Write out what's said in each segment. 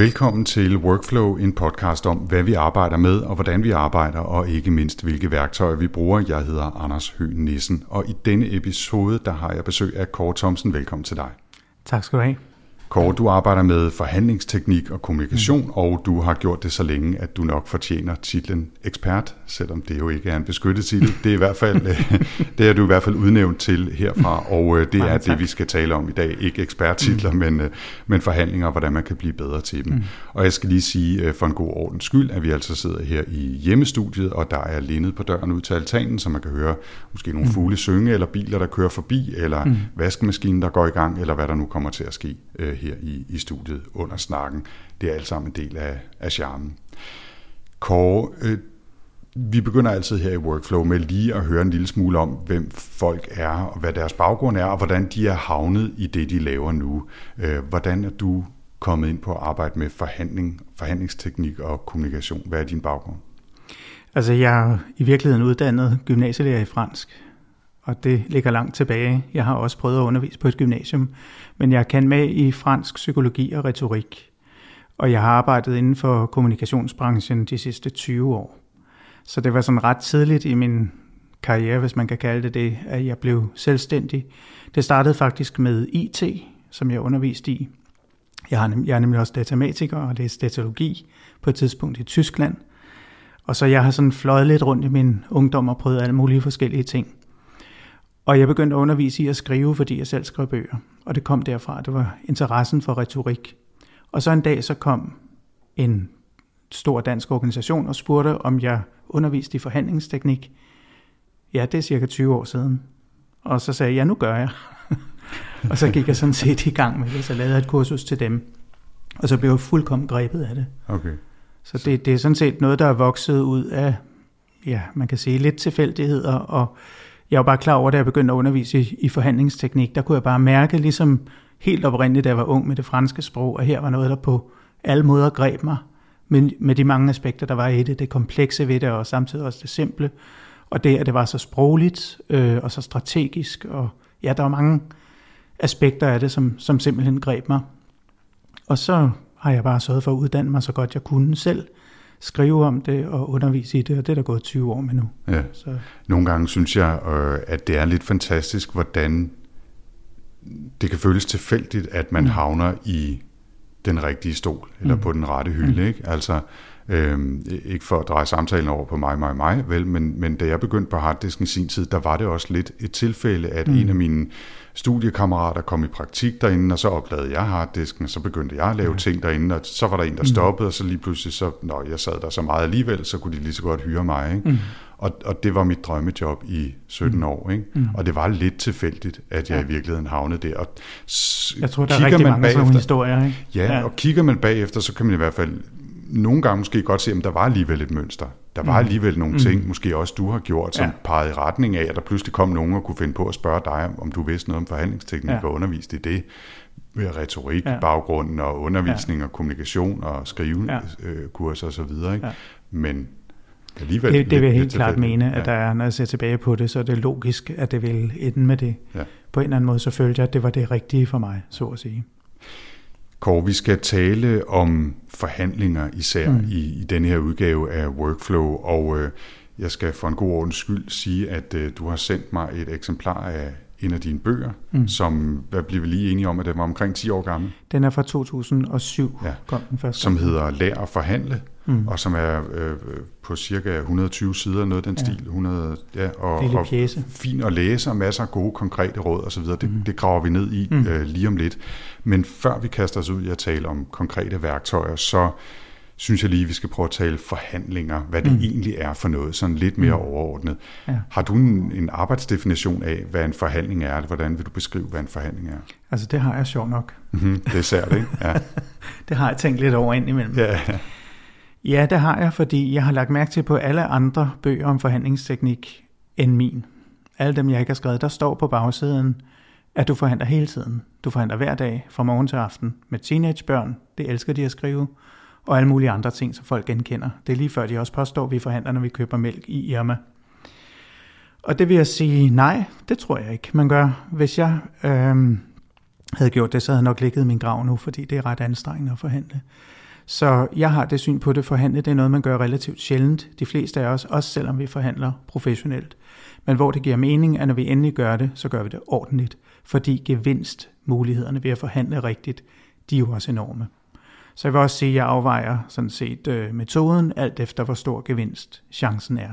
Velkommen til Workflow, en podcast om, hvad vi arbejder med og hvordan vi arbejder, og ikke mindst, hvilke værktøjer vi bruger. Jeg hedder Anders Høgh Nissen, og i denne episode, der har jeg besøg af Kåre Thomsen. Velkommen til dig. Tak skal du have. Kåre, du arbejder med forhandlingsteknik og kommunikation, mm. og du har gjort det så længe, at du nok fortjener titlen ekspert, selvom det jo ikke er en beskyttet titel. Det er, i hvert fald, det er du i hvert fald udnævnt til herfra, og øh, det Mange er tak. det, vi skal tale om i dag. Ikke eksperttitler, mm. men, øh, men forhandlinger, og hvordan man kan blive bedre til dem. Mm. Og jeg skal lige sige øh, for en god ordens skyld, at vi altså sidder her i hjemmestudiet, og der er lindet på døren ud til altanen, så man kan høre måske nogle mm. fugle synge, eller biler, der kører forbi, eller mm. vaskemaskinen, der går i gang, eller hvad der nu kommer til at ske her i, i studiet under snakken. Det er alt sammen en del af, af charmen. Kåre, øh, vi begynder altid her i Workflow med lige at høre en lille smule om, hvem folk er, og hvad deres baggrund er, og hvordan de er havnet i det, de laver nu. Øh, hvordan er du kommet ind på at arbejde med forhandling, forhandlingsteknik og kommunikation? Hvad er din baggrund? Altså, jeg er i virkeligheden uddannet gymnasielærer i fransk, og det ligger langt tilbage. Jeg har også prøvet at undervise på et gymnasium, men jeg kan med i fransk psykologi og retorik, og jeg har arbejdet inden for kommunikationsbranchen de sidste 20 år. Så det var sådan ret tidligt i min karriere, hvis man kan kalde det det, at jeg blev selvstændig. Det startede faktisk med IT, som jeg underviste i. Jeg, har, jeg er nemlig også datamatiker og læste datalogi på et tidspunkt i Tyskland. Og så jeg har sådan fløjet lidt rundt i min ungdom og prøvet alle mulige forskellige ting. Og jeg begyndte at undervise i at skrive, fordi jeg selv skrev bøger. Og det kom derfra, det var interessen for retorik. Og så en dag så kom en stor dansk organisation og spurgte, om jeg underviste i forhandlingsteknik. Ja, det er cirka 20 år siden. Og så sagde jeg, ja, nu gør jeg. og så gik jeg sådan set i gang med det, så lavede jeg et kursus til dem. Og så blev jeg fuldkommen grebet af det. Okay. Så det, det er sådan set noget, der er vokset ud af, ja, man kan sige lidt tilfældigheder og jeg var bare klar over, da jeg begyndte at undervise i, i forhandlingsteknik, der kunne jeg bare mærke, ligesom helt oprindeligt, da jeg var ung med det franske sprog, at her var noget, der på alle måder greb mig, men med de mange aspekter, der var i det, det komplekse ved det, og samtidig også det simple, og det, at det var så sprogligt øh, og så strategisk, og ja, der var mange aspekter af det, som, som simpelthen greb mig. Og så har jeg bare sørget for at uddanne mig så godt jeg kunne selv, skrive om det og undervise i det, og det er der gået 20 år med nu. Ja. Så. Nogle gange synes jeg, øh, at det er lidt fantastisk, hvordan det kan føles tilfældigt, at man mm. havner i den rigtige stol, eller mm. på den rette hylde. Mm. Ikke? Altså, Øhm, ikke for at dreje samtalen over på mig, mig, mig, vel, men, men da jeg begyndte på harddisken i sin tid, der var det også lidt et tilfælde, at mm. en af mine studiekammerater kom i praktik derinde, og så opdagede jeg harddisken, og så begyndte jeg at lave ja. ting derinde, og så var der en, der mm. stoppede, mm. og så lige pludselig, så, når jeg sad der så meget alligevel, så kunne de lige så godt hyre mig. Ikke? Mm. Og, og det var mit drømmejob i 17 mm. år. Ikke? Mm. Og det var lidt tilfældigt, at jeg ja. i virkeligheden havnede der. Og jeg tror, der er rigtig mange bagefter, sådan historier. Ikke? Ja, ja, og kigger man bagefter, så kan man i hvert fald nogle gange måske godt se, at der var alligevel et mønster. Der var mm. alligevel nogle mm. ting, måske også du har gjort, som ja. pegede i retning af, at der pludselig kom nogen og kunne finde på at spørge dig, om du vidste noget om forhandlingsteknik ja. og underviste i det. Med retorik, ja. baggrunden og undervisning ja. og kommunikation og skrivekurser ja. øh, osv. Ikke? Ja. Men alligevel... Det, det vil jeg helt klart mene, at der er, når jeg ser tilbage på det, så er det logisk, at det vil ende med det. Ja. På en eller anden måde, så følte jeg, at det var det rigtige for mig, så at sige. Kåre, vi skal tale om forhandlinger især mm. i, i denne her udgave af Workflow, og øh, jeg skal for en god ordens skyld sige, at øh, du har sendt mig et eksemplar af en af dine bøger, mm. som, hvad bliver vi lige enige om, at den var omkring 10 år gammel? Den er fra 2007, ja. kom den første. Som hedder Lær at forhandle, mm. og som er øh, på cirka 120 sider, noget af den ja. stil. 100, ja, og, og fin at læse, og masser af gode, konkrete råd osv. Det, mm. det graver vi ned i mm. øh, lige om lidt. Men før vi kaster os ud i at tale om konkrete værktøjer, så synes jeg lige, vi skal prøve at tale forhandlinger, hvad det mm. egentlig er for noget, sådan lidt mere mm. overordnet. Ja. Har du en, en arbejdsdefinition af, hvad en forhandling er? Hvordan vil du beskrive, hvad en forhandling er? Altså, det har jeg sjov nok. Mm-hmm, det er særligt, ikke? Ja. det har jeg tænkt lidt over ind imellem. Ja. ja, det har jeg, fordi jeg har lagt mærke til på alle andre bøger om forhandlingsteknik end min. Alle dem, jeg ikke har skrevet, der står på bagsiden, at du forhandler hele tiden. Du forhandler hver dag, fra morgen til aften, med teenagebørn. Det elsker de at skrive og alle mulige andre ting, som folk genkender. Det er lige før, de også påstår, at vi forhandler, når vi køber mælk i Irma. Og det vil jeg sige, nej, det tror jeg ikke, man gør. Hvis jeg øh, havde gjort det, så havde jeg nok ligget min grav nu, fordi det er ret anstrengende at forhandle. Så jeg har det syn på det, forhandle det er noget, man gør relativt sjældent. De fleste af os, også selvom vi forhandler professionelt. Men hvor det giver mening, at når vi endelig gør det, så gør vi det ordentligt. Fordi gevinstmulighederne ved at forhandle rigtigt, de er jo også enorme. Så jeg vil også sige, at jeg afvejer sådan set øh, metoden, alt efter hvor stor gevinst chancen er.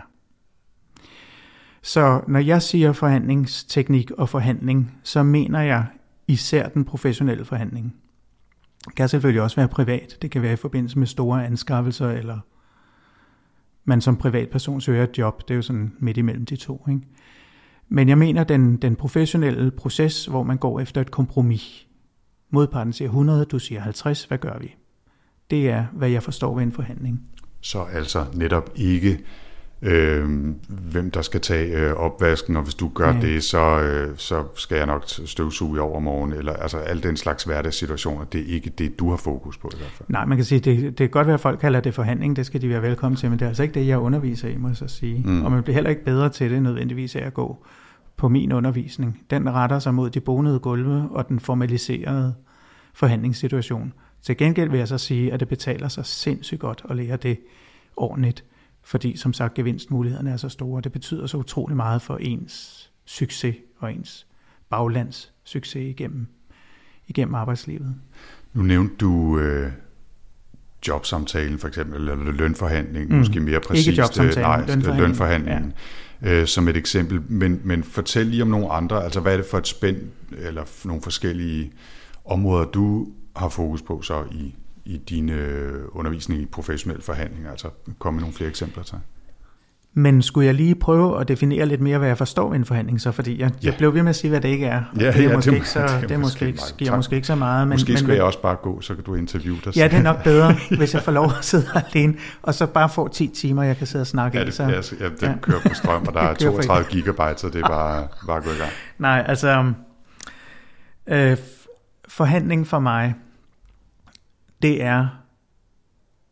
Så når jeg siger forhandlingsteknik og forhandling, så mener jeg især den professionelle forhandling. Det kan selvfølgelig også være privat. Det kan være i forbindelse med store anskaffelser, eller man som privatperson søger et job. Det er jo sådan midt imellem de to. Ikke? Men jeg mener den, den professionelle proces, hvor man går efter et kompromis. Modparten siger 100, du siger 50, hvad gør vi? Det er, hvad jeg forstår ved en forhandling. Så altså netop ikke øh, hvem der skal tage øh, opvasken, og hvis du gør ja. det, så, øh, så skal jeg nok støvsuge i overmorgen, eller altså al den slags hverdagssituationer, det er ikke det, du har fokus på i hvert fald. Nej, man kan sige, det, det kan godt være, at folk kalder det forhandling, det skal de være velkommen til, men det er altså ikke det, jeg underviser i, må jeg så sige. Mm. Og man bliver heller ikke bedre til det nødvendigvis af at gå på min undervisning. Den retter sig mod de bonede gulve og den formaliserede forhandlingssituation. Til gengæld vil jeg så sige, at det betaler sig sindssygt godt at lære det ordentligt fordi som sagt gevinstmulighederne er så store. Det betyder så utrolig meget for ens succes og ens baglands succes igennem, igennem arbejdslivet. Nu nævnte du øh, jobsamtalen for eksempel, eller lønforhandling, mm. måske mere præcist. Ikke jobsamtalen, nej, lønforhandling. lønforhandlingen. Ja. Øh, som et eksempel, men, men fortæl lige om nogle andre, altså hvad er det for et spænd, eller nogle forskellige områder, du har fokus på så i, i din øh, undervisning i professionel forhandling? Altså kom med nogle flere eksempler til. Men skulle jeg lige prøve at definere lidt mere, hvad jeg forstår ved en forhandling så? Fordi jeg, ja. jeg blev ved med at sige, hvad det ikke er. Ja, det er ja, måske det, ikke så, det, det er måske ikke, giver måske ikke så meget. Men, måske men, skal jeg også bare gå, så kan du interviewe dig Ja, det er nok bedre, hvis jeg får lov at sidde alene, og så bare får 10 timer, jeg kan sidde og snakke ja, det. Så, ja, ja, den ja. kører på strøm, og der er 32 gigabyte, så det er bare, bare gå i gang. Nej, altså, øh, forhandling for mig, det er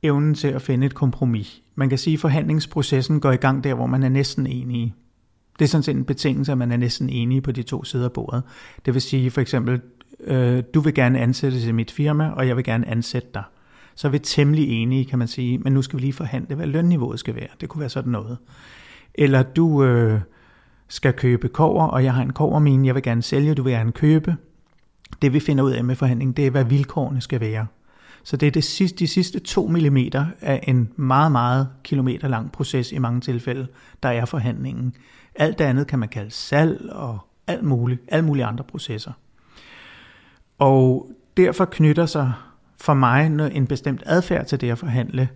evnen til at finde et kompromis. Man kan sige, at forhandlingsprocessen går i gang der, hvor man er næsten enige. Det er sådan set en betingelse, at man er næsten enige på de to sider af bordet. Det vil sige for eksempel, øh, du vil gerne ansættes i mit firma, og jeg vil gerne ansætte dig. Så er vi temmelig enige, kan man sige, men nu skal vi lige forhandle, hvad lønniveauet skal være. Det kunne være sådan noget. Eller du øh, skal købe kover, og jeg har en kovermine, jeg vil gerne sælge, du vil gerne købe. Det vi finder ud af med forhandling, det er, hvad vilkårene skal være. Så det er det sidste, de sidste 2 mm af en meget, meget kilometer lang proces i mange tilfælde, der er forhandlingen. Alt det andet kan man kalde salg og alt muligt, alle mulige andre processer. Og derfor knytter sig for mig en bestemt adfærd til det at forhandle,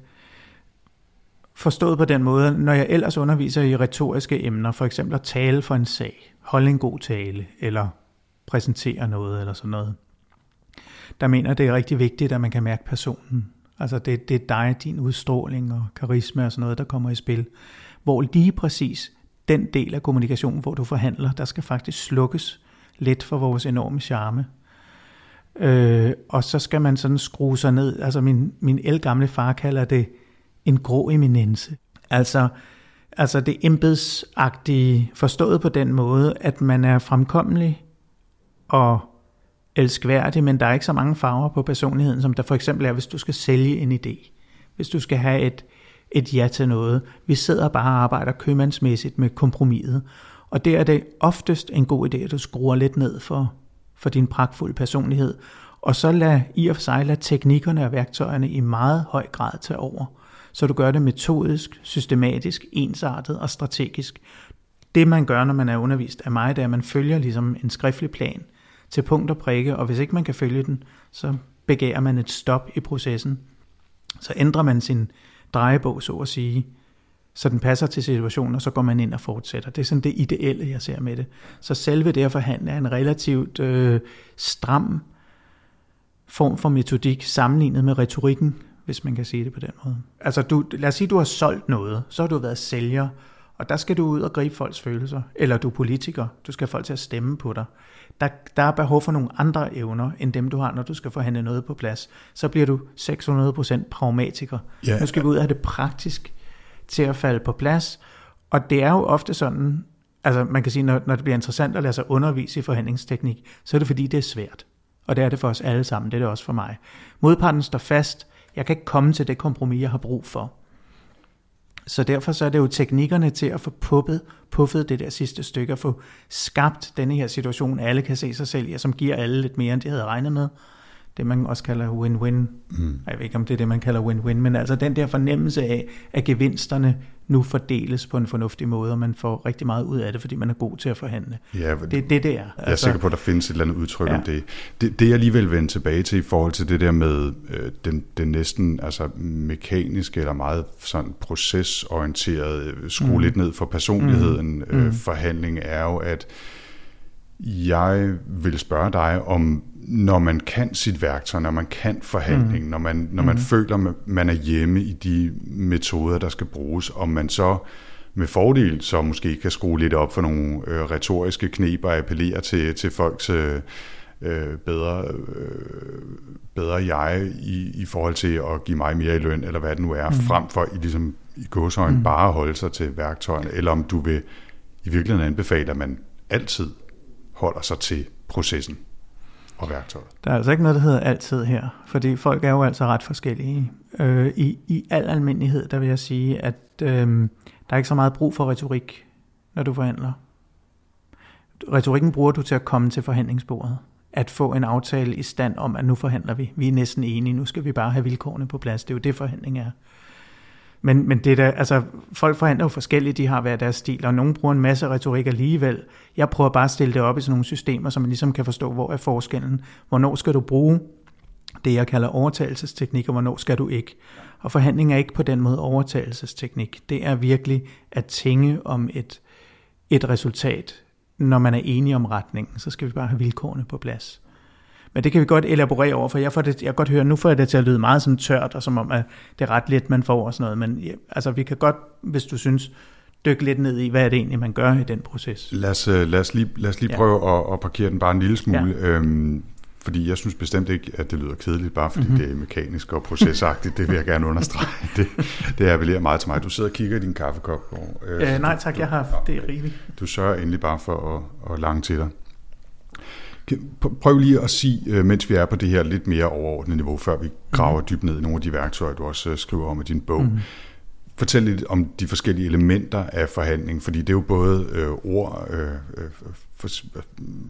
forstået på den måde, når jeg ellers underviser i retoriske emner, for eksempel at tale for en sag, holde en god tale, eller præsentere noget, eller sådan noget, der mener, det er rigtig vigtigt, at man kan mærke personen. Altså det, det er dig, din udstråling og karisma og sådan noget, der kommer i spil. Hvor lige præcis den del af kommunikationen, hvor du forhandler, der skal faktisk slukkes lidt for vores enorme charme. Øh, og så skal man sådan skrue sig ned. Altså min, min elgamle far kalder det en grå eminence. Altså, altså det embedsagtige, forstået på den måde, at man er fremkommelig og elskværdig, men der er ikke så mange farver på personligheden, som der for eksempel er, hvis du skal sælge en idé. Hvis du skal have et, et ja til noget. Vi sidder bare og arbejder købmandsmæssigt med kompromiset. Og det er det oftest en god idé, at du skruer lidt ned for, for din pragtfulde personlighed. Og så lad i og for sig lad teknikkerne og værktøjerne i meget høj grad tage over. Så du gør det metodisk, systematisk, ensartet og strategisk. Det man gør, når man er undervist af mig, det er, at man følger ligesom en skriftlig plan – til punkt og prikke, og hvis ikke man kan følge den, så begærer man et stop i processen. Så ændrer man sin drejebog, så at sige, så den passer til situationen, og så går man ind og fortsætter. Det er sådan det ideelle, jeg ser med det. Så selve det at forhandle er en relativt øh, stram form for metodik, sammenlignet med retorikken, hvis man kan sige det på den måde. Altså, du, lad os sige, du har solgt noget, så har du været sælger, og der skal du ud og gribe folks følelser. Eller du er politiker, du skal have folk til at stemme på dig der, der er behov for nogle andre evner, end dem du har, når du skal forhandle noget på plads. Så bliver du 600% pragmatiker. Ja. Nu skal vi ud have det praktisk til at falde på plads. Og det er jo ofte sådan, altså man kan sige, når, når det bliver interessant at lade sig undervise i forhandlingsteknik, så er det fordi, det er svært. Og det er det for os alle sammen, det er det også for mig. Modparten står fast, Jeg kan ikke komme til det kompromis, jeg har brug for. Så derfor så er det jo teknikkerne til at få puppet, puffet det der sidste stykke, og få skabt denne her situation, alle kan se sig selv i, som giver alle lidt mere, end de havde regnet med. Det man også kalder win-win. Mm. Jeg ved ikke, om det er det, man kalder win-win, men altså den der fornemmelse af, at gevinsterne nu fordeles på en fornuftig måde, og man får rigtig meget ud af det, fordi man er god til at forhandle. Ja, det er det, det er. Jeg er altså, sikker på, at der findes et eller andet udtryk ja. om det. det. Det jeg alligevel vender tilbage til i forhold til det der med øh, den, den næsten altså, mekaniske eller meget sådan procesorienterede, øh, skrue mm. lidt ned for personligheden mm. øh, mm. forhandling, er jo, at jeg vil spørge dig om når man kan sit værktøj, når man kan forhandling, mm. når man, når man mm. føler, man er hjemme i de metoder, der skal bruges, om man så med fordel så måske kan skrue lidt op for nogle øh, retoriske knep og appellere til, til folks øh, øh, bedre, øh, bedre jeg i, i forhold til at give mig mere i løn, eller hvad det nu er, mm. frem for i, ligesom, i gåsøjne mm. bare at holde sig til værktøjerne, eller om du vil i virkeligheden anbefale, at man altid holder sig til processen og værktøjet. Der er altså ikke noget, der hedder altid her, fordi folk er jo altså ret forskellige. Øh, i, I al almindelighed, der vil jeg sige, at øh, der er ikke så meget brug for retorik, når du forhandler. Retorikken bruger du til at komme til forhandlingsbordet. At få en aftale i stand om, at nu forhandler vi. Vi er næsten enige, nu skal vi bare have vilkårene på plads. Det er jo det, forhandling er. Men, men det der, altså, folk forhandler jo forskelligt, de har hver deres stil, og nogen bruger en masse retorik alligevel. Jeg prøver bare at stille det op i sådan nogle systemer, så man ligesom kan forstå, hvor er forskellen. Hvornår skal du bruge det, jeg kalder overtagelsesteknik, og hvornår skal du ikke. Og forhandling er ikke på den måde overtagelsesteknik. Det er virkelig at tænke om et, et resultat. Når man er enige om retningen, så skal vi bare have vilkårene på plads. Men det kan vi godt elaborere over, for jeg, får det, jeg kan godt høre, nu får jeg det til at lyde meget sådan tørt, og som om at det er ret let, man får og sådan noget. Men ja, altså, vi kan godt, hvis du synes, dykke lidt ned i, hvad er det egentlig, man gør i den proces. Lad os, øh, lad os lige, lad os lige prøve ja. at, at parkere den bare en lille smule. Ja. Øhm, fordi jeg synes bestemt ikke, at det lyder kedeligt, bare fordi mm-hmm. det er mekanisk og procesagtigt. Det vil jeg gerne understrege. Det, det appellerer meget til mig. Du sidder og kigger i din kaffekop. Og, øh, øh, nej tak, jeg har, det er rigeligt. Du sørger endelig bare for at, at lange til dig. Prøv lige at sige, øh, mens vi er på det her lidt mere overordnede niveau, før vi graver mm. dybt ned i nogle af de værktøjer, du også øh, skriver om i din bog. Mm. Fortæl lidt om de forskellige elementer af forhandling, fordi det er jo både øh, ord, øh, øh for,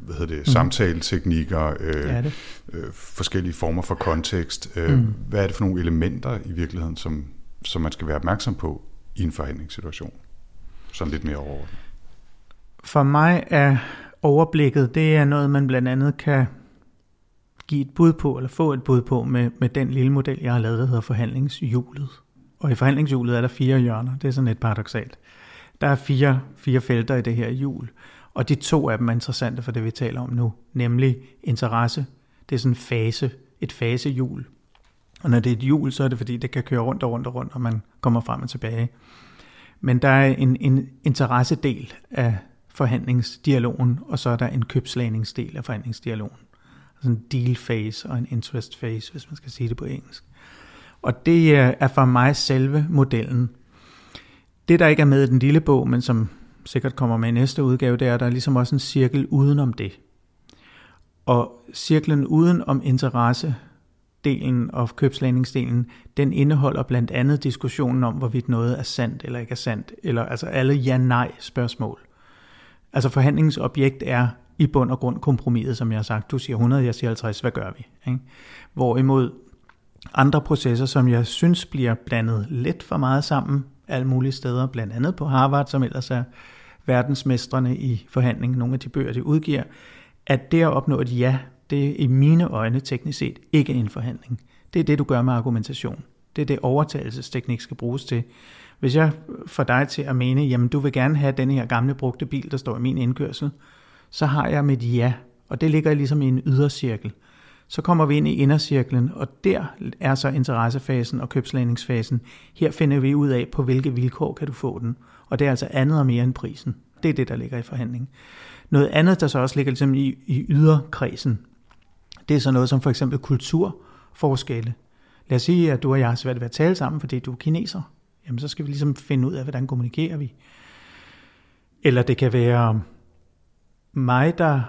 hvad hedder det, mm. samtaleteknikker, øh, ja, det. Øh, forskellige former for kontekst. Øh, mm. Hvad er det for nogle elementer i virkeligheden, som, som man skal være opmærksom på i en forhandlingssituation? Sådan lidt mere overordnet. For mig er overblikket, det er noget, man blandt andet kan give et bud på, eller få et bud på med, med den lille model, jeg har lavet, der hedder forhandlingshjulet. Og i forhandlingshjulet er der fire hjørner. Det er sådan lidt paradoxalt. Der er fire, fire felter i det her hjul, og de to af dem er interessante for det, vi taler om nu, nemlig interesse. Det er sådan en fase, et fasehjul. Og når det er et hjul, så er det fordi, det kan køre rundt og rundt og rundt, og man kommer frem og tilbage. Men der er en, en interessedel af forhandlingsdialogen, og så er der en købslagningsdel af forhandlingsdialogen. Altså en deal phase og en interest phase, hvis man skal sige det på engelsk. Og det øh, er for mig selve modellen. Det, der ikke er med i den lille bog, men som sikkert kommer med i næste udgave, det er, at der er ligesom også en cirkel udenom det. Og cirklen uden om interesse delen og købslagningsdelen, den indeholder blandt andet diskussionen om, hvorvidt noget er sandt eller ikke er sandt, eller altså alle ja-nej spørgsmål. Altså forhandlingens objekt er i bund og grund kompromiset, som jeg har sagt. Du siger 100, jeg siger 50, hvad gør vi? Ikke? Hvorimod andre processer, som jeg synes bliver blandet lidt for meget sammen alle mulige steder, blandt andet på Harvard, som ellers er verdensmestrene i forhandling, nogle af de bøger, de udgiver, at det at opnå et ja, det er i mine øjne teknisk set ikke en forhandling. Det er det, du gør med argumentation. Det er det, overtagelsesteknik skal bruges til. Hvis jeg får dig til at mene, jamen du vil gerne have den her gamle brugte bil, der står i min indkørsel, så har jeg mit ja, og det ligger ligesom i en ydercirkel. Så kommer vi ind i indercirklen, og der er så interessefasen og købslandingsfasen. Her finder vi ud af, på hvilke vilkår kan du få den. Og det er altså andet og mere end prisen. Det er det, der ligger i forhandlingen. Noget andet, der så også ligger ligesom i, i yderkredsen, det er så noget som for eksempel kulturforskelle. Lad os sige, at du og jeg har svært ved at tale sammen, fordi du er kineser jamen så skal vi ligesom finde ud af, hvordan kommunikerer vi. Eller det kan være mig, der,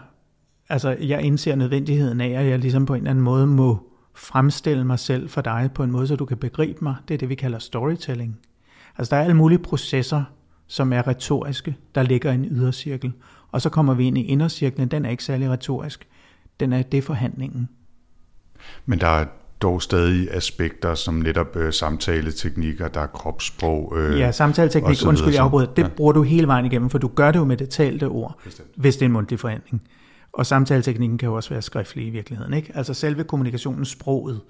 altså jeg indser nødvendigheden af, at jeg ligesom på en eller anden måde må fremstille mig selv for dig på en måde, så du kan begribe mig. Det er det, vi kalder storytelling. Altså der er alle mulige processer, som er retoriske, der ligger i en ydercirkel. Og så kommer vi ind i indercirklen, den er ikke særlig retorisk. Den er det forhandlingen. Men der er dog stadig aspekter som netop øh, samtaleteknikker, der er kropssprog. Øh, ja, samtaleteknik, undskyld, jeg afbryder, det ja. bruger du hele vejen igennem, for du gør det jo med det talte ord, Bestemt. hvis det er en mundtlig forhandling. Og samtaleteknikken kan jo også være skriftlig i virkeligheden. Ikke? Altså selve kommunikationen, sproget,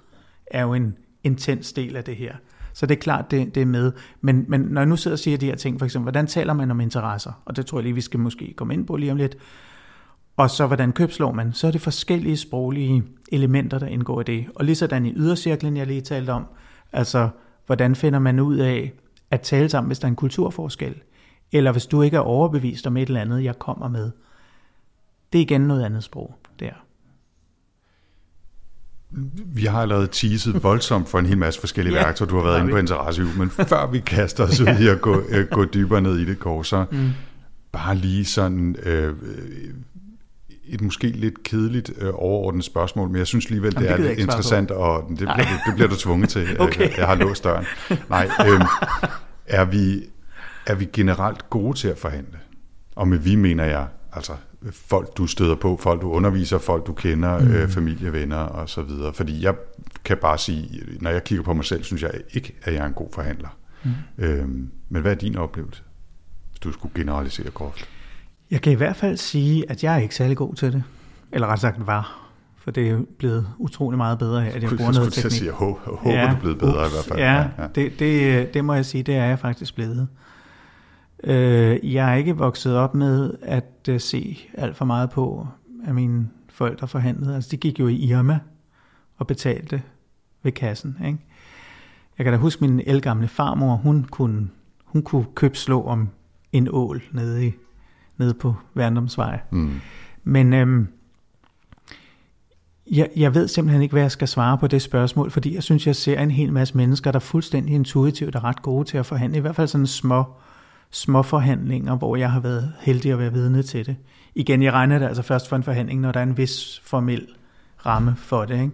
er jo en intens del af det her. Så det er klart, det, det er med. Men, men når jeg nu sidder og siger de her ting, for eksempel, hvordan taler man om interesser? Og det tror jeg lige, vi skal måske komme ind på lige om lidt. Og så hvordan købslår man? Så er det forskellige sproglige elementer, der indgår i det. Og lige sådan i ydercirklen, jeg lige talte om, altså hvordan finder man ud af at tale sammen, hvis der er en kulturforskel? Eller hvis du ikke er overbevist om et eller andet, jeg kommer med. Det er igen noget andet sprog der. Vi har allerede teaset voldsomt for en hel masse forskellige ja, værktøjer, du har været inde på interesse men før vi kaster os ud i at gå, øh, gå dybere ned i det, Kåre, så mm. bare lige sådan øh, et måske lidt kedeligt øh, overordnet spørgsmål, men jeg synes alligevel, det, Jamen, det er lidt interessant, og det bliver, du, det bliver du tvunget til. okay. jeg, jeg har låst døren. Nej, øh, er, vi, er vi generelt gode til at forhandle? Og med vi mener jeg, altså folk, du støder på, folk, du underviser, folk, du kender, mm. øh, familievenner og så videre. Fordi jeg kan bare sige, når jeg kigger på mig selv, synes jeg ikke, at jeg er en god forhandler. Mm. Øhm, men hvad er din oplevelse, hvis du skulle generalisere groft? Jeg kan i hvert fald sige, at jeg er ikke særlig god til det. Eller ret sagt var. For det er blevet utrolig meget bedre, at jeg bruger noget teknik. Jeg sige, jeg håber, ja, du er blevet bedre ups, i hvert fald. Ja, ja. Det, det, det må jeg sige, det er jeg faktisk blevet. Øh, jeg er ikke vokset op med at uh, se alt for meget på, at mine forældre forhandlede. Altså, de gik jo i Irma og betalte ved kassen. Ikke? Jeg kan da huske min elgamle farmor, hun kunne, hun kunne købe slå om en ål nede, i, nede på Værndomsvej. Mm. Men øhm, jeg, jeg ved simpelthen ikke, hvad jeg skal svare på det spørgsmål, fordi jeg synes, jeg ser en hel masse mennesker, der fuldstændig intuitivt er ret gode til at forhandle. I hvert fald sådan små små forhandlinger, hvor jeg har været heldig at være vidne til det. Igen, jeg regner det altså først for en forhandling, når der er en vis formel ramme for det. Ikke?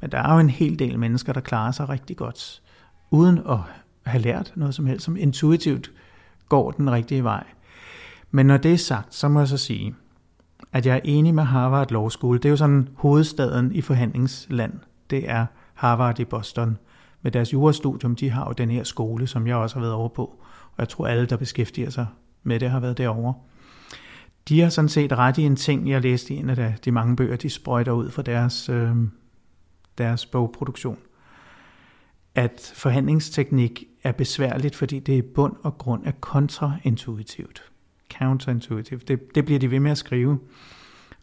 Men der er jo en hel del mennesker, der klarer sig rigtig godt, uden at have lært noget som helst, som intuitivt går den rigtige vej. Men når det er sagt, så må jeg så sige, at jeg er enig med Harvard Law School. Det er jo sådan hovedstaden i forhandlingsland. Det er Harvard i Boston. Med deres jurastudium, de har jo den her skole, som jeg også har været over på og jeg tror alle, der beskæftiger sig med det, har været derovre. De har sådan set ret i en ting, jeg læste i en af de mange bøger, de sprøjter ud fra deres, øh, deres bogproduktion. At forhandlingsteknik er besværligt, fordi det i bund og grund er kontraintuitivt counterintuitive. Det, det bliver de ved med at skrive.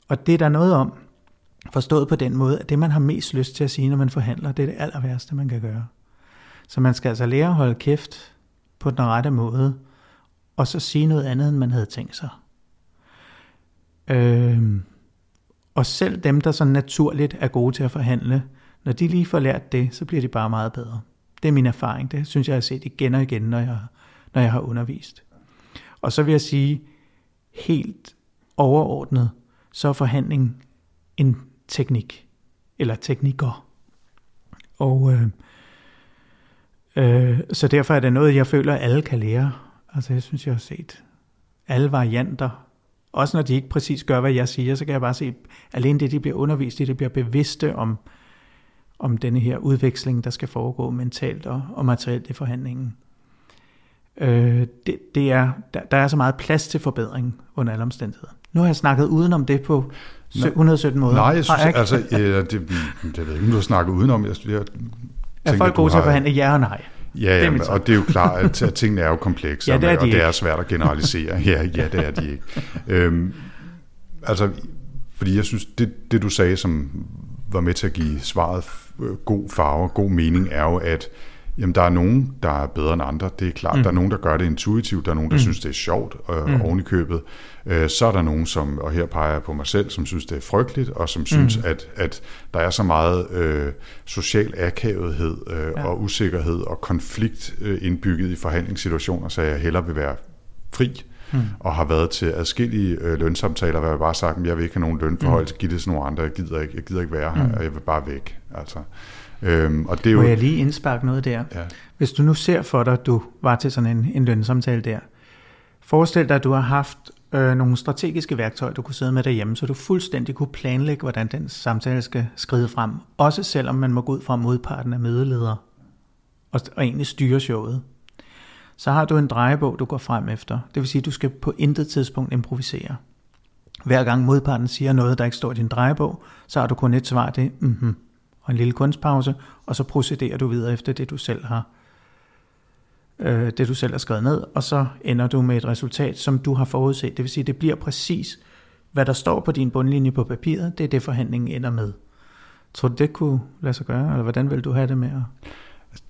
Og det er der noget om, forstået på den måde, at det man har mest lyst til at sige, når man forhandler, det er det aller værste, man kan gøre. Så man skal altså lære at holde kæft, på den rette måde, og så sige noget andet, end man havde tænkt sig. Øhm, og selv dem, der så naturligt er gode til at forhandle, når de lige får lært det, så bliver de bare meget bedre. Det er min erfaring. Det synes jeg, jeg har set igen og igen, når jeg, når jeg har undervist. Og så vil jeg sige, helt overordnet, så er forhandling en teknik, eller teknikker. Og øh, Øh, så derfor er det noget, jeg føler, at alle kan lære. Altså jeg synes, jeg har set alle varianter. Også når de ikke præcis gør, hvad jeg siger, så kan jeg bare se, alene det, de bliver undervist i, det bliver bevidste om, om denne her udveksling, der skal foregå mentalt og, og materielt i forhandlingen. Øh, det, det er, der, der er så meget plads til forbedring under alle omstændigheder. Nu har jeg snakket udenom det på 117 måder. Nej, jeg synes, jeg altså, ja, det, det, ved jeg ikke, om du har snakket udenom. Jeg, jeg er folk gode til at forhandle ja og nej? Ja, ja det og det er jo klart, at tingene er jo komplekse, ja, det er de og det er svært at generalisere. ja, ja, det er de ikke. Øhm, altså, fordi jeg synes, det, det du sagde, som var med til at give svaret god farve, god mening, er jo, at Jamen, der er nogen, der er bedre end andre. Det er klart, mm. der er nogen, der gør det intuitivt. Der er nogen, der mm. synes, det er sjovt øh, mm. oven i købet. Øh, så er der nogen, som, og her peger jeg på mig selv, som synes, det er frygteligt, og som synes, mm. at, at der er så meget øh, social akavethed øh, ja. og usikkerhed og konflikt øh, indbygget i forhandlingssituationer, så jeg hellere vil være fri mm. og har været til adskillige øh, lønsamtaler, hvor jeg bare sagt, at jeg vil ikke have nogen lønforhold, mm. giv det til nogle andre, jeg gider ikke, jeg gider ikke være her, mm. og jeg vil bare væk. Altså, øhm, og det er jo, Må jeg lige indsparke noget der? Ja. Hvis du nu ser for dig, at du var til sådan en, en lønsamtale der, forestil dig, at du har haft øh, nogle strategiske værktøjer, du kunne sidde med derhjemme, så du fuldstændig kunne planlægge, hvordan den samtale skal skride frem, også selvom man må gå ud fra modparten af mødeleder og, og egentlig styre showet. Så har du en drejebog, du går frem efter. Det vil sige, at du skal på intet tidspunkt improvisere. Hver gang modparten siger noget, der ikke står i din drejebog, så har du kun et svar, det er mm-hmm, og en lille kunstpause, og så procederer du videre efter det, du selv har øh, det du selv har skrevet ned, og så ender du med et resultat, som du har forudset. Det vil sige, det bliver præcis, hvad der står på din bundlinje på papiret, det er det forhandlingen ender med. Tror du, det kunne lade sig gøre, eller hvordan vil du have det med at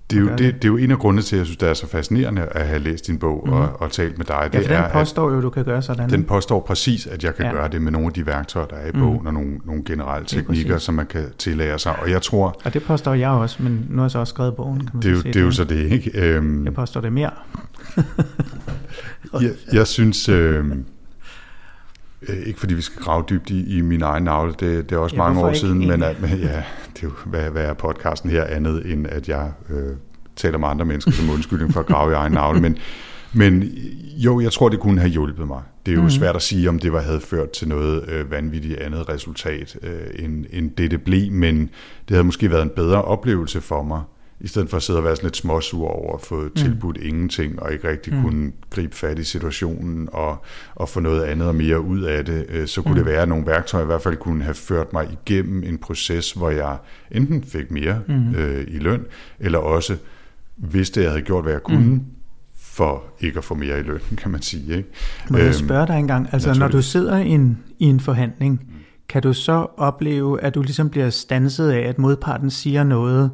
det er, jo, det, det er jo en af grundene til, at jeg synes, det er så fascinerende at have læst din bog mm. og, mhm. og talt med dig. Det ja, den påstår jo, at du kan gøre sådan. Den påstår præcis, at jeg kan ja. gøre det med nogle af de værktøjer, der er i mm. bogen, og nogle, nogle generelle teknikker, som man kan tillære sig. Og jeg tror... Og det påstår jeg også, men nu har jeg så også skrevet bogen. Kan man det, er jo, det er jo så det, ikke? Øhm, jeg påstår det mere. jeg, jeg synes... Øhm, øh, ikke fordi vi skal grave dybt i, i min egen navle, det, det er også ja, mange år siden, men, at, men ja, det er jo, hvad, hvad er podcasten her andet, end at jeg øh, taler med andre mennesker som undskyldning for at grave i egen navle, men, men jo, jeg tror, det kunne have hjulpet mig. Det er jo mm. svært at sige, om det var, havde ført til noget øh, vanvittigt andet resultat, øh, end, end det det blev, men det havde måske været en bedre oplevelse for mig, i stedet for at sidde og være sådan lidt småsur over at få mm. tilbudt ingenting, og ikke rigtig mm. kunne gribe fat i situationen, og, og få noget andet og mere ud af det, øh, så kunne mm. det være, at nogle værktøjer i hvert fald kunne have ført mig igennem en proces, hvor jeg enten fik mere mm. øh, i løn, eller også vidste, at jeg havde gjort, hvad jeg kunne, mm. for ikke at få mere i løn, kan man sige. Ikke? Må jeg øhm, spørge dig engang, altså når du sidder i en, i en forhandling, mm. kan du så opleve, at du ligesom bliver stanset af, at modparten siger noget,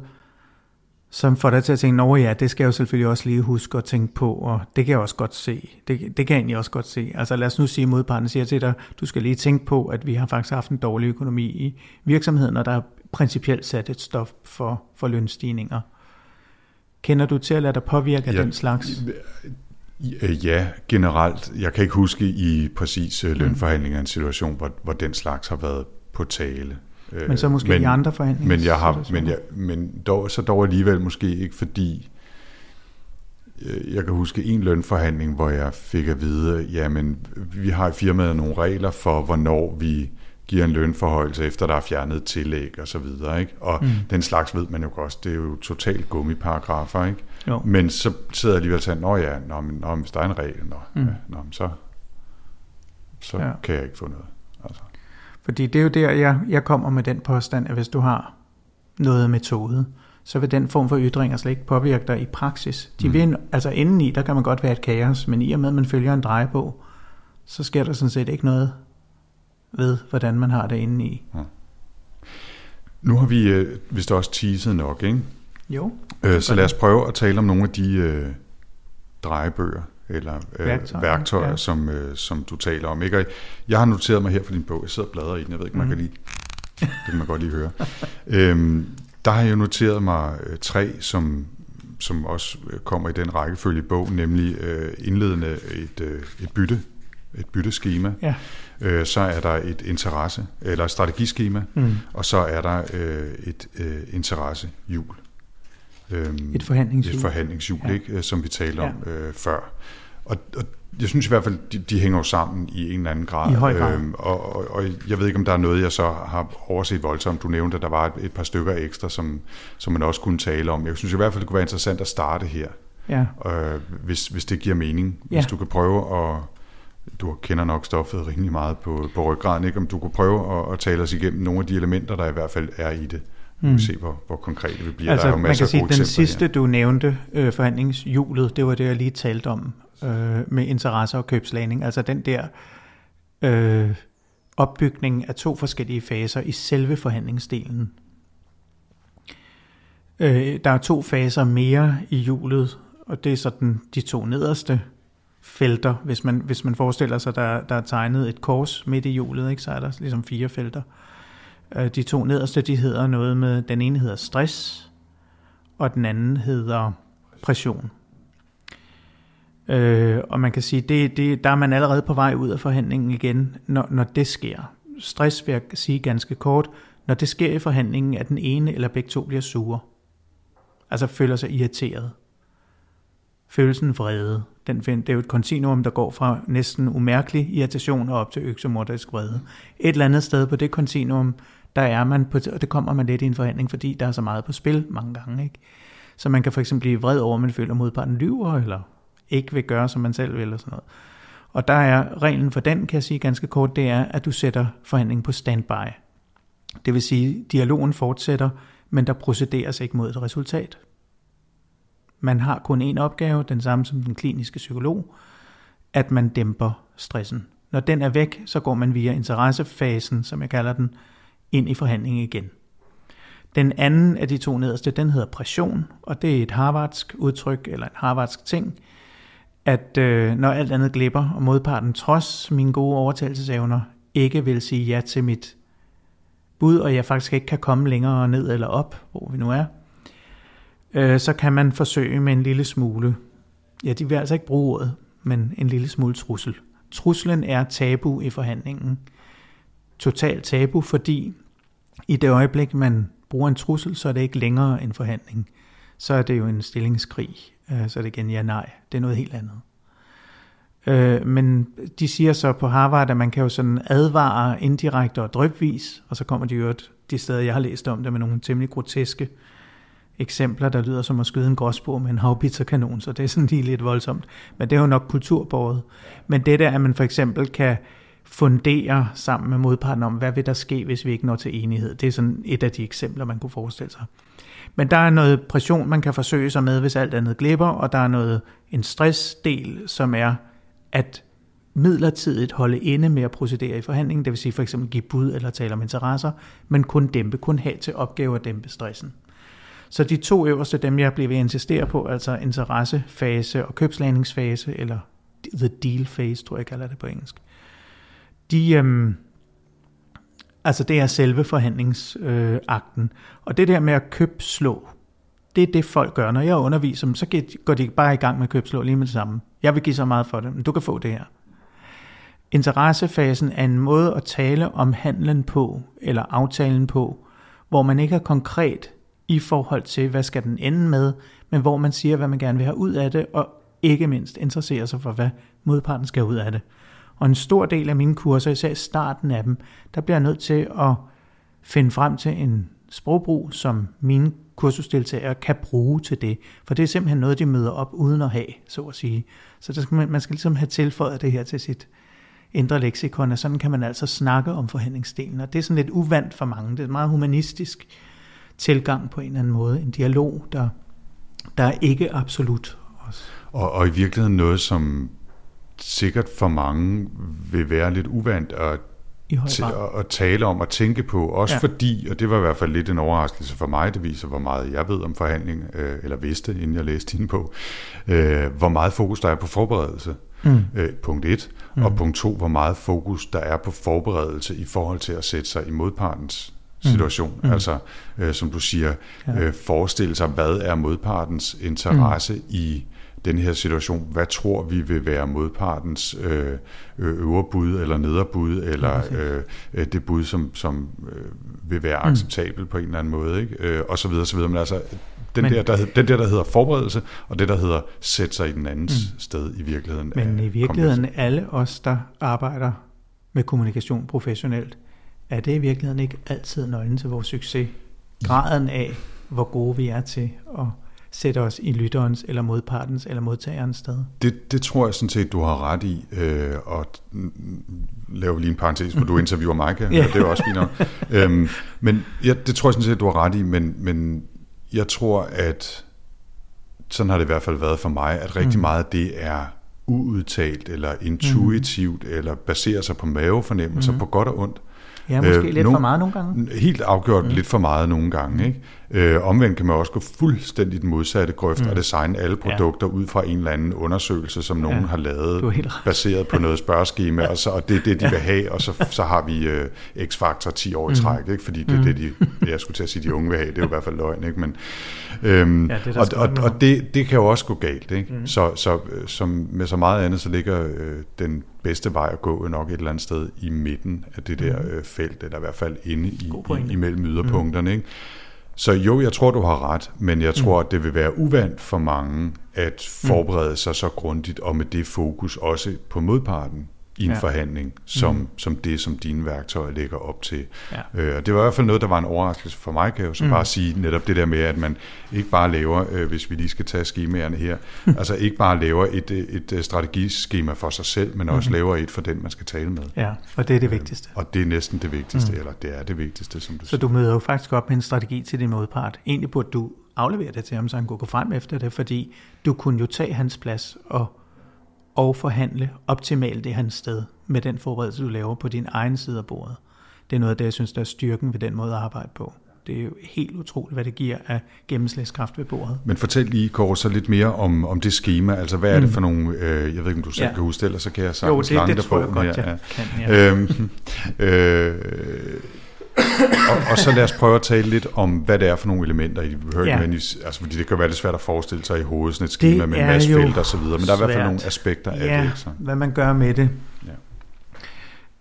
som får dig til at tænke, nå ja, det skal jeg jo selvfølgelig også lige huske at tænke på, og det kan jeg også godt se. Det, det kan jeg egentlig også godt se. Altså lad os nu sige, at modparten siger til dig, du skal lige tænke på, at vi har faktisk haft en dårlig økonomi i virksomheden, og der er principielt sat et stof for, for lønstigninger. Kender du til at lade dig påvirke af ja, den slags? Ja, generelt. Jeg kan ikke huske i præcis øh, lønforhandlinger en situation, hvor, hvor den slags har været på tale. Men så måske men, i andre forhandlinger? Men, jeg har, men, jeg, men dog, så dog alligevel måske ikke, fordi øh, jeg kan huske en lønforhandling, hvor jeg fik at vide, jamen vi har i firmaet nogle regler for, hvornår vi giver en lønforhøjelse efter der er fjernet tillæg og så videre. Ikke? Og mm. den slags ved man jo også, det er jo totalt gummiparagrafer. Ikke? Jo. Men så sidder jeg alligevel og tænker, nå ja, nå, men, nå, hvis der er en regel, nå, mm. ja, nå, så, så ja. kan jeg ikke få noget. Fordi det er jo der, jeg, jeg kommer med den påstand, at hvis du har noget metode, så vil den form for ytringer slet ikke påvirke dig i praksis. De mm. vil, altså indeni, der kan man godt være et kaos, men i og med, at man følger en drejebog, så sker der sådan set ikke noget ved, hvordan man har det inde i. Ja. Nu har vi øh, vist også teaset nok, ikke? Jo. Øh, så lad os prøve at tale om nogle af de øh, drejebøger, eller øh, værktøjer, værktøjer ja. som, øh, som du taler om. Ikke? Og jeg har noteret mig her for din bog, jeg sidder og bladrer i den, jeg ved ikke, man mm. kan lide. Det kan man godt lige høre. øhm, der har jeg noteret mig øh, tre, som, som også øh, kommer i den rækkefølge i bogen, nemlig øh, indledende et, øh, et bytte, et bytteskema. Ja. Øh, så er der et interesse, eller et strategiskema, mm. og så er der øh, et øh, interessehjul. Øhm, et forhandlingshjul. Et forhandlingshjul, ja. ikke, som vi talte ja. om øh, før. Og, og jeg synes i hvert fald, de, de hænger jo sammen i en eller anden grad. I høj grad. Øhm, og, og, og jeg ved ikke, om der er noget, jeg så har overset voldsomt. Du nævnte, at der var et, et par stykker ekstra, som, som man også kunne tale om. Jeg synes i hvert fald, det kunne være interessant at starte her. Ja. Øh, hvis, hvis det giver mening. Ja. Hvis du kan prøve at du kender nok stoffet rimelig meget på, på ryggraden, ikke? om du kunne prøve at, at tale os igennem nogle af de elementer, der i hvert fald er i det. Mm. Vi se, hvor, hvor konkret vi bliver. Altså, der er jo man kan sige, den sidste, her. du nævnte, øh, forhandlingshjulet, det var det, jeg lige talte om øh, med interesse og købslagning. Altså den der øh, opbygning af to forskellige faser i selve forhandlingsdelen. Øh, der er to faser mere i hjulet, og det er sådan de to nederste felter. Hvis man, hvis man forestiller sig, der, der er tegnet et kors midt i hjulet, ikke, så er der ligesom fire felter. Øh, Øh, de to nederste, de hedder noget med, den ene hedder stress, og den anden hedder pression. Øh, og man kan sige, det, det, der er man allerede på vej ud af forhandlingen igen, når, når det sker. Stress vil jeg sige ganske kort, når det sker i forhandlingen, at den ene eller begge to bliver sure. Altså føler sig irriteret. Følelsen vrede. Den, det er jo et kontinuum, der går fra næsten umærkelig irritation og op til øksemordisk vrede. Et eller andet sted på det kontinuum, der er man på, og det kommer man lidt i en forhandling, fordi der er så meget på spil mange gange. Ikke? Så man kan for eksempel blive vred over, at man føler, at modparten lyver, eller ikke vil gøre, som man selv vil, eller sådan noget. Og der er reglen for den, kan jeg sige ganske kort, det er, at du sætter forhandlingen på standby. Det vil sige, at dialogen fortsætter, men der procederes ikke mod et resultat. Man har kun én opgave, den samme som den kliniske psykolog, at man dæmper stressen. Når den er væk, så går man via interessefasen, som jeg kalder den, ind i forhandlingen igen. Den anden af de to nederste, den hedder pression, og det er et harvardsk udtryk, eller en harvardsk ting, at øh, når alt andet glipper, og modparten trods mine gode overtagelsesevner ikke vil sige ja til mit bud, og jeg faktisk ikke kan komme længere ned eller op, hvor vi nu er, øh, så kan man forsøge med en lille smule, ja, de vil altså ikke bruge ordet, men en lille smule trussel. Truslen er tabu i forhandlingen. Total tabu, fordi i det øjeblik, man bruger en trussel, så er det ikke længere en forhandling. Så er det jo en stillingskrig. Øh, så er det igen ja, nej. Det er noget helt andet. Øh, men de siger så på Harvard, at man kan jo sådan advare indirekte og drøbvis, og så kommer de jo de steder, jeg har læst om det, med nogle temmelig groteske eksempler, der lyder som at skyde en gråsbog med en havpizzakanon, så det er sådan lige lidt voldsomt. Men det er jo nok kulturbåret. Men det der, at man for eksempel kan fundere sammen med modparten om, hvad vil der ske, hvis vi ikke når til enighed. Det er sådan et af de eksempler, man kunne forestille sig. Men der er noget pression, man kan forsøge sig med, hvis alt andet glipper, og der er noget en stressdel, som er at midlertidigt holde inde med at procedere i forhandlingen, det vil sige for eksempel give bud eller tale om interesser, men kun dæmpe, kun have til opgave at dæmpe stressen. Så de to øverste, dem jeg bliver ved at insistere på, altså interessefase og købslandingsfase, eller the deal phase, tror jeg, jeg kalder det på engelsk, de, øhm, altså det er selve forhandlingsakten. Øh, og det der med at købslå, det er det folk gør. Når jeg underviser dem, så går de bare i gang med at købslå lige med det samme. Jeg vil give så meget for det, men du kan få det her. Interessefasen er en måde at tale om handlen på, eller aftalen på, hvor man ikke er konkret i forhold til, hvad skal den ende med, men hvor man siger, hvad man gerne vil have ud af det, og ikke mindst interesserer sig for, hvad modparten skal ud af det. Og en stor del af mine kurser, især i starten af dem, der bliver jeg nødt til at finde frem til en sprogbrug, som mine kursusdeltagere kan bruge til det. For det er simpelthen noget, de møder op uden at have, så at sige. Så der skal man, man skal ligesom have tilføjet det her til sit indre leksikon, og sådan kan man altså snakke om forhandlingsdelen. Og det er sådan lidt uvandt for mange. Det er en meget humanistisk tilgang på en eller anden måde. En dialog, der, der er ikke absolut. Også. Og, og i virkeligheden noget, som sikkert for mange vil være lidt uvandt at, at, at tale om og tænke på. Også ja. fordi, og det var i hvert fald lidt en overraskelse for mig, det viser, hvor meget jeg ved om forhandling, øh, eller vidste, inden jeg læste din på, øh, hvor meget fokus der er på forberedelse. Mm. Øh, punkt 1. Mm. Og punkt 2, hvor meget fokus der er på forberedelse i forhold til at sætte sig i modpartens mm. situation. Mm. Altså, øh, som du siger, ja. øh, forestille sig, hvad er modpartens interesse mm. i den her situation, hvad tror vi vil være modpartens øh, øvre bud eller nederbud, eller øh, det bud, som, som øh, vil være acceptabel mm. på en eller anden måde, ikke? Øh, og så videre, så videre. Men altså, den, men, der, der, den der, der hedder forberedelse, og det, der hedder sætte sig i den andens mm. sted i virkeligheden. Men i virkeligheden, alle os, der arbejder med kommunikation professionelt, er det i virkeligheden ikke altid nøglen til vores succes? Graden af, hvor gode vi er til at sætte os i lytterens eller modpartens eller modtagerens sted. Det, det tror jeg sådan set, du har ret i. Øh, og laver lige en parentes, hvor du interviewer mig, ja. det er også fint nok. øhm, men ja, det tror jeg sådan set, du har ret i, men, men jeg tror, at sådan har det i hvert fald været for mig, at rigtig mm. meget af det er uudtalt eller intuitivt, mm. eller baserer sig på mavefornemmelser, mm. på godt og ondt. Ja, måske øh, lidt no, for meget nogle gange. Helt afgjort mm. lidt for meget nogle gange. Ikke? Øh, omvendt kan man også gå fuldstændig den modsatte grøft mm. og designe alle produkter ja. ud fra en eller anden undersøgelse, som nogen ja. har lavet, baseret på noget spørgeskema, ja. og, så, og det er det, de ja. vil have, og så, så har vi øh, X-faktor 10 år i mm. træk, ikke? fordi det er mm. det, de, jeg skulle til at sige, de unge vil have, det er jo i hvert fald løgn, ikke? Men, øhm, ja, det og, og, og det, det kan jo også gå galt. Ikke? Mm. Så, så øh, som med så meget andet, så ligger øh, den bedste vej at gå nok et eller andet sted i midten af det der mm. øh, felt, eller i hvert fald inde i, i, imellem yderpunkterne. Mm. Ikke? Så jo, jeg tror, du har ret, men jeg tror, mm. at det vil være uvandt for mange at forberede sig så grundigt, og med det fokus også på modparten i en ja. forhandling, som, mm. som det, som dine værktøjer lægger op til. Ja. Øh, og det var i hvert fald noget, der var en overraskelse for mig, kan jeg jo så mm. bare sige, netop det der med, at man ikke bare laver, øh, hvis vi lige skal tage skemaerne her, altså ikke bare laver et, et, et strategiskema for sig selv, men også mm. laver et for den, man skal tale med. Ja, og det er det vigtigste. Øh, og det er næsten det vigtigste, mm. eller det er det vigtigste, som du Så siger. du møder jo faktisk op med en strategi til din modpart. Egentlig burde du aflevere det til ham, så han kunne gå frem efter det, fordi du kunne jo tage hans plads og og forhandle optimalt det hans sted med den forberedelse, du laver på din egen side af bordet. Det er noget af det, jeg synes, der er styrken ved den måde at arbejde på. Det er jo helt utroligt, hvad det giver af gennemslagskraft ved bordet. Men fortæl lige, Kåre, så lidt mere om, om det schema. Altså, hvad er det mm. for nogle... Øh, jeg ved ikke, om du selv ja. kan huske det, eller så kan jeg sagtens jo, det, det tror jeg godt, her. jeg kan. Ja. Øhm, øh, og, og så lad os prøve at tale lidt om, hvad det er for nogle elementer i det. Ja. altså, fordi det kan være lidt svært at forestille sig i hovedet, sådan et schema det med en masse felter og så videre, men der er i hvert fald nogle aspekter ja, af det. Så. hvad man gør med det. Ja.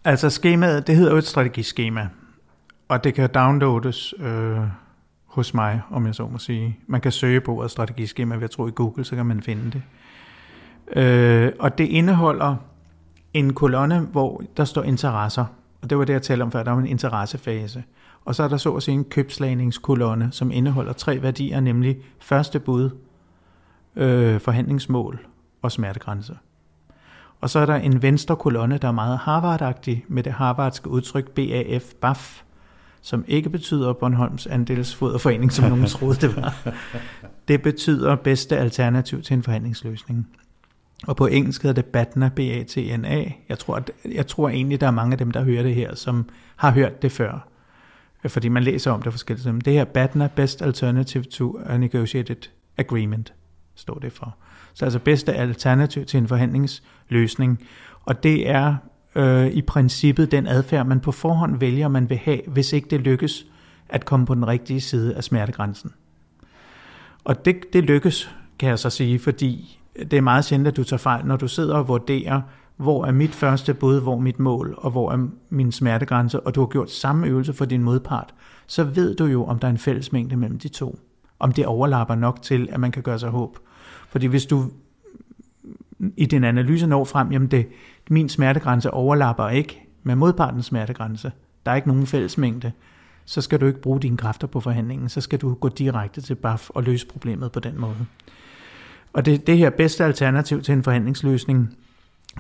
Altså skemaet, det hedder jo et strategiskema, og det kan downloades øh, hos mig, om jeg så må sige. Man kan søge på et strategiskema, jeg tror i Google, så kan man finde det. Øh, og det indeholder en kolonne, hvor der står interesser. Og det var det, jeg talte om før, der var en interessefase. Og så er der så at sige en købslagningskolonne, som indeholder tre værdier, nemlig første bud, øh, forhandlingsmål og smertegrænse. Og så er der en venstre kolonne, der er meget Harvard-agtig, med det harvardske udtryk BAF, BAF, som ikke betyder Bornholms andelsfoderforening, som nogen troede det var. Det betyder bedste alternativ til en forhandlingsløsning. Og på engelsk hedder det BATNA, B-A-T-N-A. Jeg tror, at, jeg tror egentlig, der er mange af dem, der hører det her, som har hørt det før. Øh, fordi man læser om det forskelligt. Men det her BATNA, Best Alternative to a Negotiated Agreement, står det for. Så altså bedste alternativ til en forhandlingsløsning. Og det er øh, i princippet den adfærd, man på forhånd vælger, man vil have, hvis ikke det lykkes at komme på den rigtige side af smertegrænsen. Og det, det lykkes, kan jeg så sige, fordi det er meget sjældent, at du tager fejl, når du sidder og vurderer, hvor er mit første bud, hvor er mit mål, og hvor er min smertegrænse, og du har gjort samme øvelse for din modpart, så ved du jo, om der er en fællesmængde mellem de to. Om det overlapper nok til, at man kan gøre sig håb. Fordi hvis du i din analyse når frem, jamen det, min smertegrænse overlapper ikke med modpartens smertegrænse, der er ikke nogen fællesmængde, så skal du ikke bruge dine kræfter på forhandlingen, så skal du gå direkte til BAF og løse problemet på den måde. Og det, det her bedste alternativ til en forhandlingsløsning,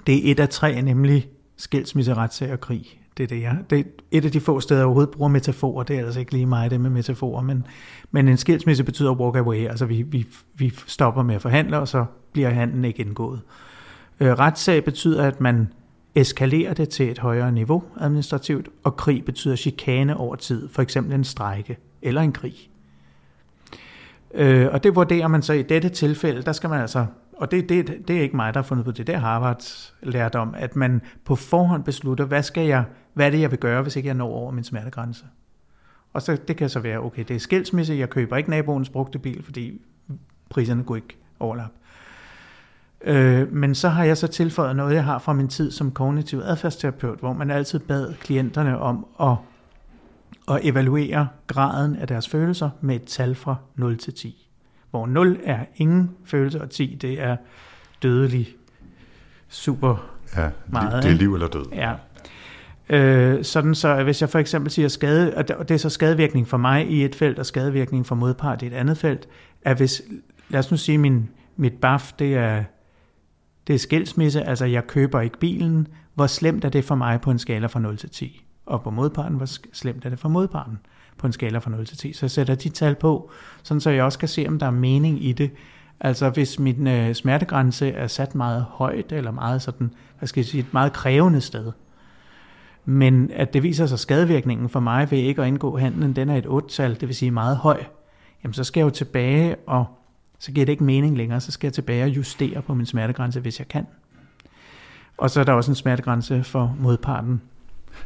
det er et af tre, nemlig skilsmisse, retssag og krig. Det er, det, jeg, det er et af de få steder, jeg overhovedet bruger metaforer. Det er altså ikke lige mig, det med metaforer. Men, men en skilsmisse betyder walk away. Altså vi, vi, vi stopper med at forhandle, og så bliver handlen ikke indgået. Øh, retssag betyder, at man eskalerer det til et højere niveau administrativt, og krig betyder chikane over tid, for eksempel en strejke eller en krig. Øh, og det vurderer man så i dette tilfælde, der skal man altså, og det, det, det er ikke mig, der har fundet på det, der Harvard lært om, at man på forhånd beslutter, hvad, skal jeg, hvad er det, jeg vil gøre, hvis ikke jeg når over min smertegrænse. Og så, det kan så være, okay, det er skilsmisse, jeg køber ikke naboens brugte bil, fordi priserne går ikke overlap. Øh, men så har jeg så tilføjet noget, jeg har fra min tid som kognitiv adfærdsterapeut, hvor man altid bad klienterne om at og evaluere graden af deres følelser med et tal fra 0 til 10. Hvor 0 er ingen følelse, og 10 det er dødelig super ja, meget. Det er liv eller død. Ja. Øh, sådan så, hvis jeg for eksempel siger skade, og det er så skadevirkning for mig i et felt, og skadevirkning for modpart i et andet felt, at hvis, lad os nu sige, min, mit baf, det er, det er skilsmisse, altså jeg køber ikke bilen, hvor slemt er det for mig på en skala fra 0 til 10? Og på modparten, hvor slemt er det for modparten på en skala fra 0 til 10. Så jeg sætter de tal på, sådan så jeg også kan se, om der er mening i det. Altså hvis min øh, smertegrænse er sat meget højt, eller meget sådan, hvad skal jeg sige, et meget krævende sted, Men at det viser sig skadevirkningen for mig ved ikke at indgå handlen, den er et 8-tal, det vil sige meget høj, jamen så skal jeg jo tilbage, og så giver det ikke mening længere, så skal jeg tilbage og justere på min smertegrænse, hvis jeg kan. Og så er der også en smertegrænse for modparten.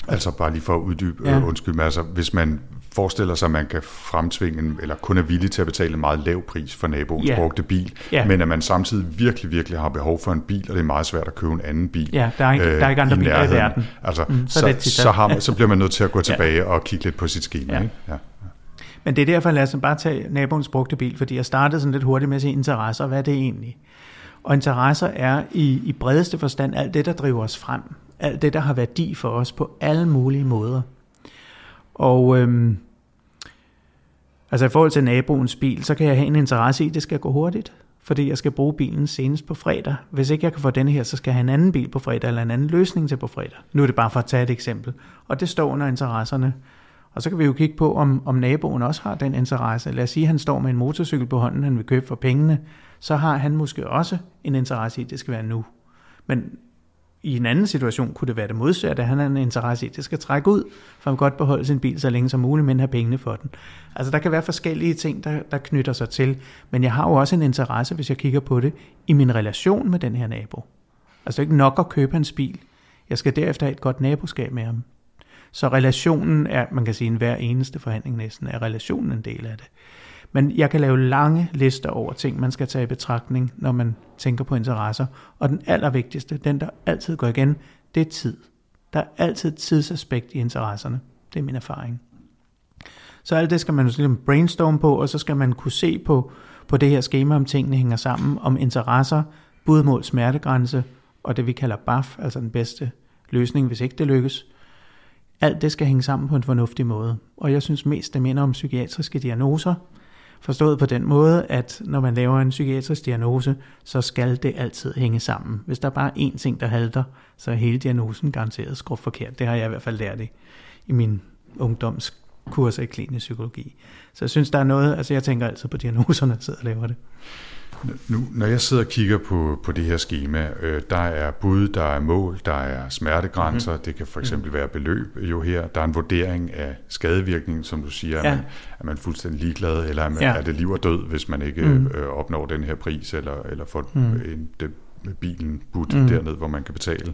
Altså bare lige for at uddybe, ja. undskyld mig, altså hvis man forestiller sig, at man kan fremtvinge, en, eller kun er villig til at betale en meget lav pris for naboens ja. brugte bil, ja. men at man samtidig virkelig, virkelig har behov for en bil, og det er meget svært at købe en anden bil. Ja, der er ikke, øh, der er ikke andre i biler i verden. Altså, mm, så, så, så, har man, så bliver man nødt til at gå tilbage ja. og kigge lidt på sit schema. Ja. Ikke? Ja. Men det er derfor, lad os bare tage naboens brugte bil, fordi jeg startede sådan lidt hurtigt med at sige interesser. Hvad er det egentlig? Og interesser er i, i bredeste forstand alt det, der driver os frem. Alt det, der har værdi for os på alle mulige måder. Og øhm, altså i forhold til naboens bil, så kan jeg have en interesse i, at det skal gå hurtigt. Fordi jeg skal bruge bilen senest på fredag. Hvis ikke jeg kan få den her, så skal jeg have en anden bil på fredag, eller en anden løsning til på fredag. Nu er det bare for at tage et eksempel. Og det står under interesserne. Og så kan vi jo kigge på, om, om naboen også har den interesse. Lad os sige, at han står med en motorcykel på hånden, han vil købe for pengene. Så har han måske også en interesse i, at det skal være nu. Men i en anden situation kunne det være det modsatte. Han har en interesse i, at det skal trække ud, for at godt beholde sin bil så længe som muligt, men have pengene for den. Altså der kan være forskellige ting, der, der knytter sig til. Men jeg har jo også en interesse, hvis jeg kigger på det, i min relation med den her nabo. Altså ikke nok at købe hans bil. Jeg skal derefter have et godt naboskab med ham. Så relationen er, man kan sige, en hver eneste forhandling næsten, er relationen en del af det. Men jeg kan lave lange lister over ting, man skal tage i betragtning, når man tænker på interesser. Og den allervigtigste, den der altid går igen, det er tid. Der er altid et tidsaspekt i interesserne. Det er min erfaring. Så alt det skal man jo ligesom brainstorm på, og så skal man kunne se på, på det her schema, om tingene hænger sammen, om interesser, budmål, smertegrænse, og det vi kalder BAF, altså den bedste løsning, hvis ikke det lykkes. Alt det skal hænge sammen på en fornuftig måde. Og jeg synes mest, det minder om psykiatriske diagnoser, Forstået på den måde, at når man laver en psykiatrisk diagnose, så skal det altid hænge sammen. Hvis der er bare én ting, der halter, så er hele diagnosen garanteret skruet forkert. Det har jeg i hvert fald lært i, i min ungdomskurser i klinisk psykologi. Så jeg synes, der er noget, altså jeg tænker altid på diagnoserne, når jeg sidder og laver det. Nu, når jeg sidder og kigger på, på det her schema, øh, der er bud, der er mål, der er smertegrænser, mm. det kan for eksempel være beløb jo her, der er en vurdering af skadevirkningen, som du siger, ja. er, man, er man fuldstændig ligeglad, eller er, man, ja. er det liv og død, hvis man ikke mm. øh, opnår den her pris, eller, eller får mm. en, det, med bilen budt mm. derned, hvor man kan betale.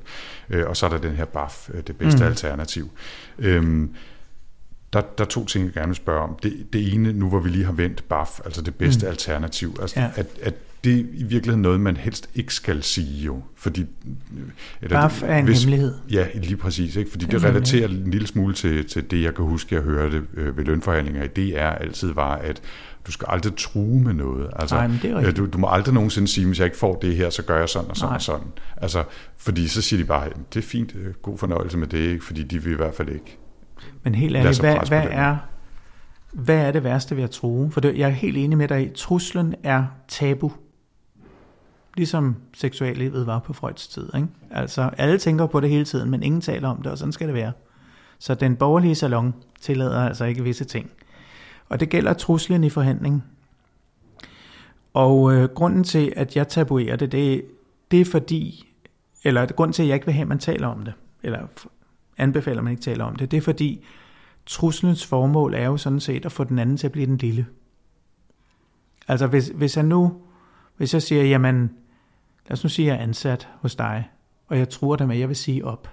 Øh, og så er der den her BAF, øh, det bedste mm. alternativ. Øhm, der, der er to ting, jeg gerne vil spørge om. Det, det ene, nu hvor vi lige har vendt BAF, altså det bedste mm. alternativ, altså, ja. at, at det er i virkeligheden noget, man helst ikke skal sige jo. Fordi, eller BAF er en hvis, hemmelighed. Ja, lige præcis. Ikke? Fordi det, det relaterer en lille smule til, til det, jeg kan huske, jeg hørte øh, ved lønforhandlinger. Det er altid var, at du skal aldrig true med noget. Altså, Nej, men det er du, du må aldrig nogensinde sige, hvis jeg ikke får det her, så gør jeg sådan og sådan Nej. og sådan. Altså, fordi så siger de bare, det er fint, øh, god fornøjelse med det, ikke? fordi de vil i hvert fald ikke men helt ærligt, hvad, hvad, er, hvad er det værste ved at tro? For det, jeg er helt enig med dig i, truslen er tabu. Ligesom seksuallivet var på Freuds tid. Ikke? Altså, alle tænker på det hele tiden, men ingen taler om det, og sådan skal det være. Så den borgerlige salon tillader altså ikke visse ting. Og det gælder truslen i forhandling. Og øh, grunden til, at jeg tabuerer det, det, det er fordi, eller grunden til, at jeg ikke vil have, at man taler om det, eller anbefaler, at man ikke taler om det, det er fordi, truslens formål er jo sådan set at få den anden til at blive den lille. Altså hvis, hvis jeg nu, hvis jeg siger, jamen, lad os nu sige, at jeg er ansat hos dig, og jeg tror dig med, at jeg vil sige op.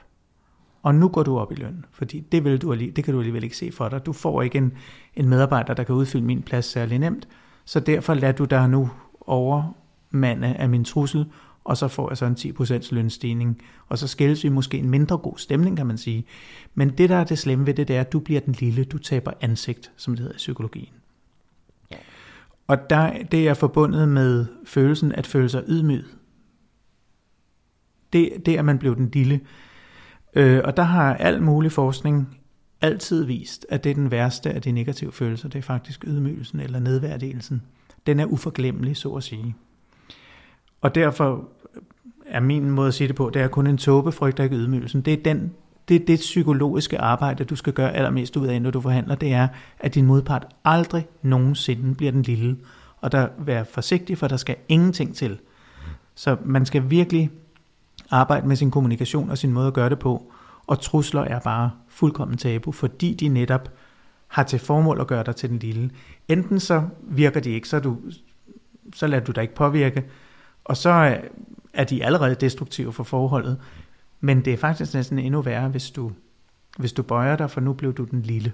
Og nu går du op i løn, fordi det, vil du, det kan du alligevel ikke se for dig. Du får ikke en, en medarbejder, der kan udfylde min plads særlig nemt, så derfor lader du dig nu overmande af min trussel, og så får jeg så en 10% lønstigning, og så skældes vi måske en mindre god stemning, kan man sige. Men det, der er det slemme ved det, det er, at du bliver den lille, du taber ansigt, som det hedder i psykologien. Og der, det er forbundet med følelsen at føle sig ydmyg. Det, det er, at man blev den lille. Øh, og der har al mulig forskning altid vist, at det er den værste af de negative følelser. Det er faktisk ydmygelsen eller nedværdigelsen. Den er uforglemmelig, så at sige. Og derfor er min måde at sige det på, det er kun en tåbe, frygter ikke ydmygelsen. Det er den det, er det psykologiske arbejde, du skal gøre allermest ud af, når du forhandler, det er, at din modpart aldrig nogensinde bliver den lille. Og der vær forsigtig, for der skal ingenting til. Så man skal virkelig arbejde med sin kommunikation og sin måde at gøre det på. og trusler er bare fuldkommen tabu, fordi de netop har til formål at gøre dig til den lille. Enten så virker de ikke, så, du, så lader du dig ikke påvirke, og så er de allerede destruktive for forholdet. Men det er faktisk næsten endnu værre, hvis du, hvis du bøjer dig, for nu blev du den lille.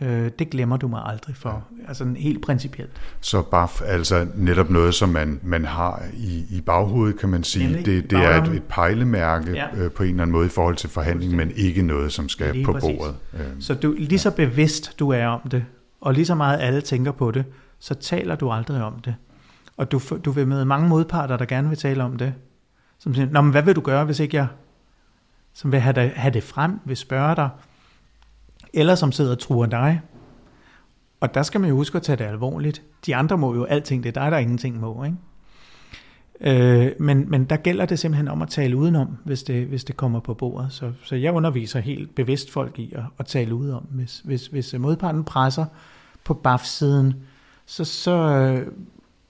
Øh, det glemmer du mig aldrig for. Ja. Altså helt principielt. Så bare altså netop noget, som man, man har i, i baghovedet, kan man sige. det, det er et, et pejlemærke ja. øh, på en eller anden måde i forhold til forhandling, men ikke noget, som skal lige på præcis. bordet. Øh, så du, lige så bevidst du er om det, og lige så meget alle tænker på det, så taler du aldrig om det. Og du, du vil møde mange modparter, der gerne vil tale om det. Som siger, Nå, men hvad vil du gøre, hvis ikke jeg... Som vil have det, have det frem, vil spørge dig, eller som sidder og truer dig. Og der skal man jo huske at tage det alvorligt. De andre må jo alting, det er dig, der ingenting må. Ikke? Øh, men, men der gælder det simpelthen om at tale udenom, hvis det, hvis det kommer på bordet. Så, så jeg underviser helt bevidst folk i at, at tale udenom. Hvis, hvis, hvis modparten presser på BAF-siden, så, så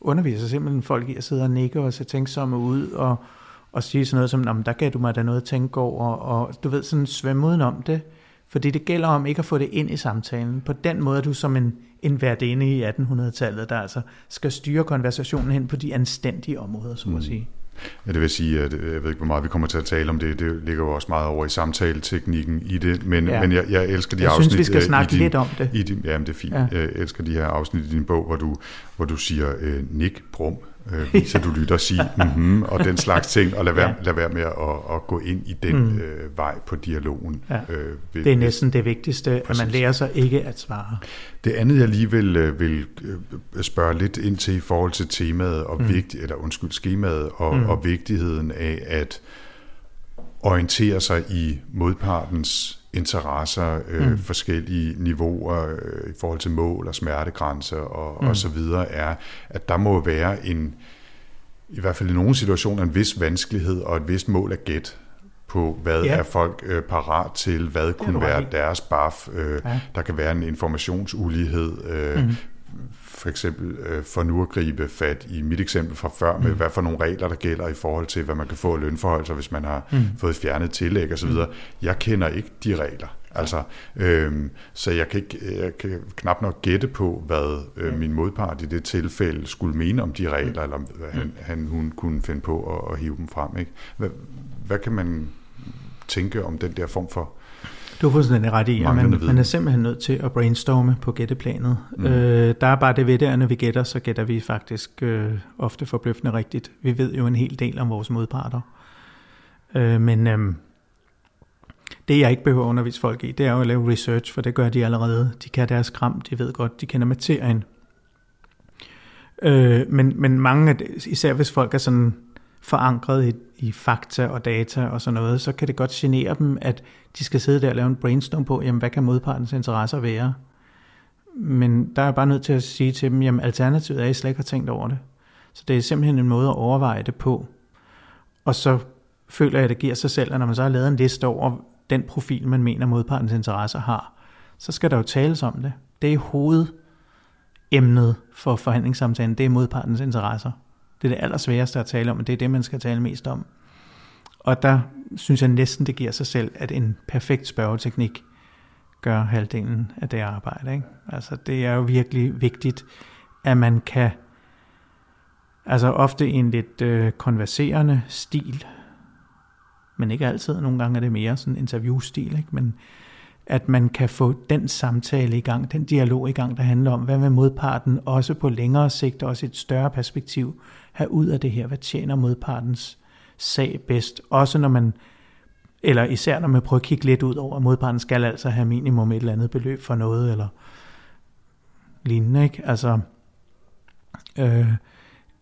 underviser simpelthen folk i at sidde og nikke og se tænksomme ud og, og sige sådan noget som, der gav du mig da noget at tænke over, og, og du ved, sådan svømme udenom det. Fordi det gælder om ikke at få det ind i samtalen. På den måde er du som en, en værdinde i 1800-tallet, der altså skal styre konversationen hen på de anstændige områder, så må mm. sige. Ja, det vil sige, at øh, jeg ved ikke, hvor meget vi kommer til at tale om det. Det ligger jo også meget over i samtaleteknikken i det, men, ja. men jeg, jeg elsker de jeg afsnit... Jeg synes, vi skal øh, snakke din, lidt om det. I din, jamen, det er fint. Ja. Jeg elsker de her afsnit i din bog, hvor du, hvor du siger øh, nik, brum, øh, viser du lytter og sige mm-hmm, og den slags ting, og lad være, ja. lad være med at, at gå ind i den mm. øh, vej på dialogen. Ja. Øh, ved, det er næsten det vigtigste, præcis. at man lærer sig ikke at svare. Det andet, jeg lige vil, øh, vil øh, spørge lidt ind til i forhold til temaet, og mm. vigtig, eller undskyld, skemaet, og, mm. og vigtigheden af at orientere sig i modpartens interesser, øh, mm. forskellige niveauer øh, i forhold til mål og smertegrænser og, mm. og så videre, er, at der må være en, i hvert fald i nogle situationer, en vis vanskelighed og et vist mål at gætte på, hvad ja. er folk øh, parat til, hvad kunne være deres baf. Øh, ja. Der kan være en informationsulighed. Øh, mm for eksempel øh, for nu at gribe fat i mit eksempel fra før, med mm. hvad for nogle regler, der gælder i forhold til, hvad man kan få lønforhold, hvis man har mm. fået fjernet tillæg osv. Mm. Jeg kender ikke de regler. Altså, øhm, så jeg kan, ikke, jeg kan knap nok gætte på, hvad øh, min modpart i det tilfælde skulle mene om de regler, mm. eller hvad han, han hun kunne finde på at, at hive dem frem. Ikke? Hvad, hvad kan man tænke om den der form for du har fuldstændig ret i, at man, man er simpelthen nødt til at brainstorme på gætteplanet. Mm. Øh, der er bare det ved det, at når vi gætter, så gætter vi faktisk øh, ofte forbløffende rigtigt. Vi ved jo en hel del om vores modparter. Øh, men øh, det jeg ikke behøver at undervise folk i, det er jo at lave research, for det gør de allerede. De kan deres kram, de ved godt, de kender materien. Øh, men, men mange af det, især hvis folk er sådan forankret i, i fakta og data og sådan noget, så kan det godt genere dem, at de skal sidde der og lave en brainstorm på, jamen hvad kan modpartens interesser være? Men der er jeg bare nødt til at sige til dem, jamen alternativet er, at I slet ikke har tænkt over det. Så det er simpelthen en måde at overveje det på. Og så føler jeg, at det giver sig selv, at når man så har lavet en liste over den profil, man mener modpartens interesser har, så skal der jo tales om det. Det er hovedemnet for forhandlingssamtalen, det er modpartens interesser. Det er det allersværeste at tale om, og det er det, man skal tale mest om. Og der synes jeg næsten, det giver sig selv, at en perfekt spørgeteknik gør halvdelen af det arbejde. Ikke? Altså det er jo virkelig vigtigt, at man kan, altså ofte i en lidt øh, konverserende stil, men ikke altid, nogle gange er det mere sådan interviewstil, ikke? men at man kan få den samtale i gang, den dialog i gang, der handler om, hvad med modparten, også på længere sigt, også et større perspektiv, have ud af det her, hvad tjener modpartens sag bedst, også når man, eller især når man prøver at kigge lidt ud over, at modparten skal altså have minimum et eller andet beløb for noget, eller lignende, ikke? Altså, øh,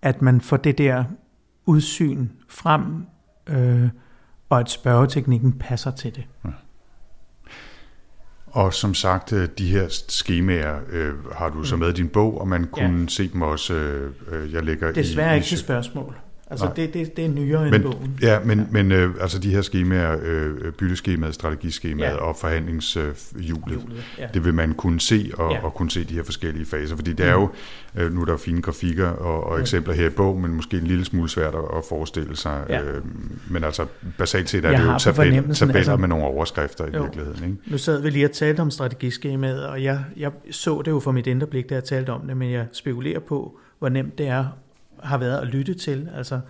at man får det der udsyn frem, øh, og at spørgeteknikken passer til det. Ja. Og som sagt, øh, de her skemaer øh, har du så mm. med i din bog, og man kunne ja. se dem også, øh, øh jeg lægger Desværre i... Desværre ikke til spørgsmål. Altså det, det, det er nyere men, end bogen. Ja, men, ja. men øh, altså de her skemaer, øh, bytteskemaet, strategiskemaet ja. og forhandlingshjulet, øh, ja. det vil man kunne se og, ja. og kunne se de her forskellige faser, fordi det er jo, øh, nu er der fine grafikker og, og eksempler her i bog, men måske en lille smule svært at forestille sig. Ja. Øh, men altså basalt set er Jeg det jo tabel, tabeller altså, med nogle overskrifter i jo. virkeligheden. Ikke? Nu sad vi lige og talte om strategiskemaet, og jeg, jeg så det jo for mit indre blik, da jeg talte om det, men jeg spekulerer på, hvor nemt det er, har været at lytte til. Altså,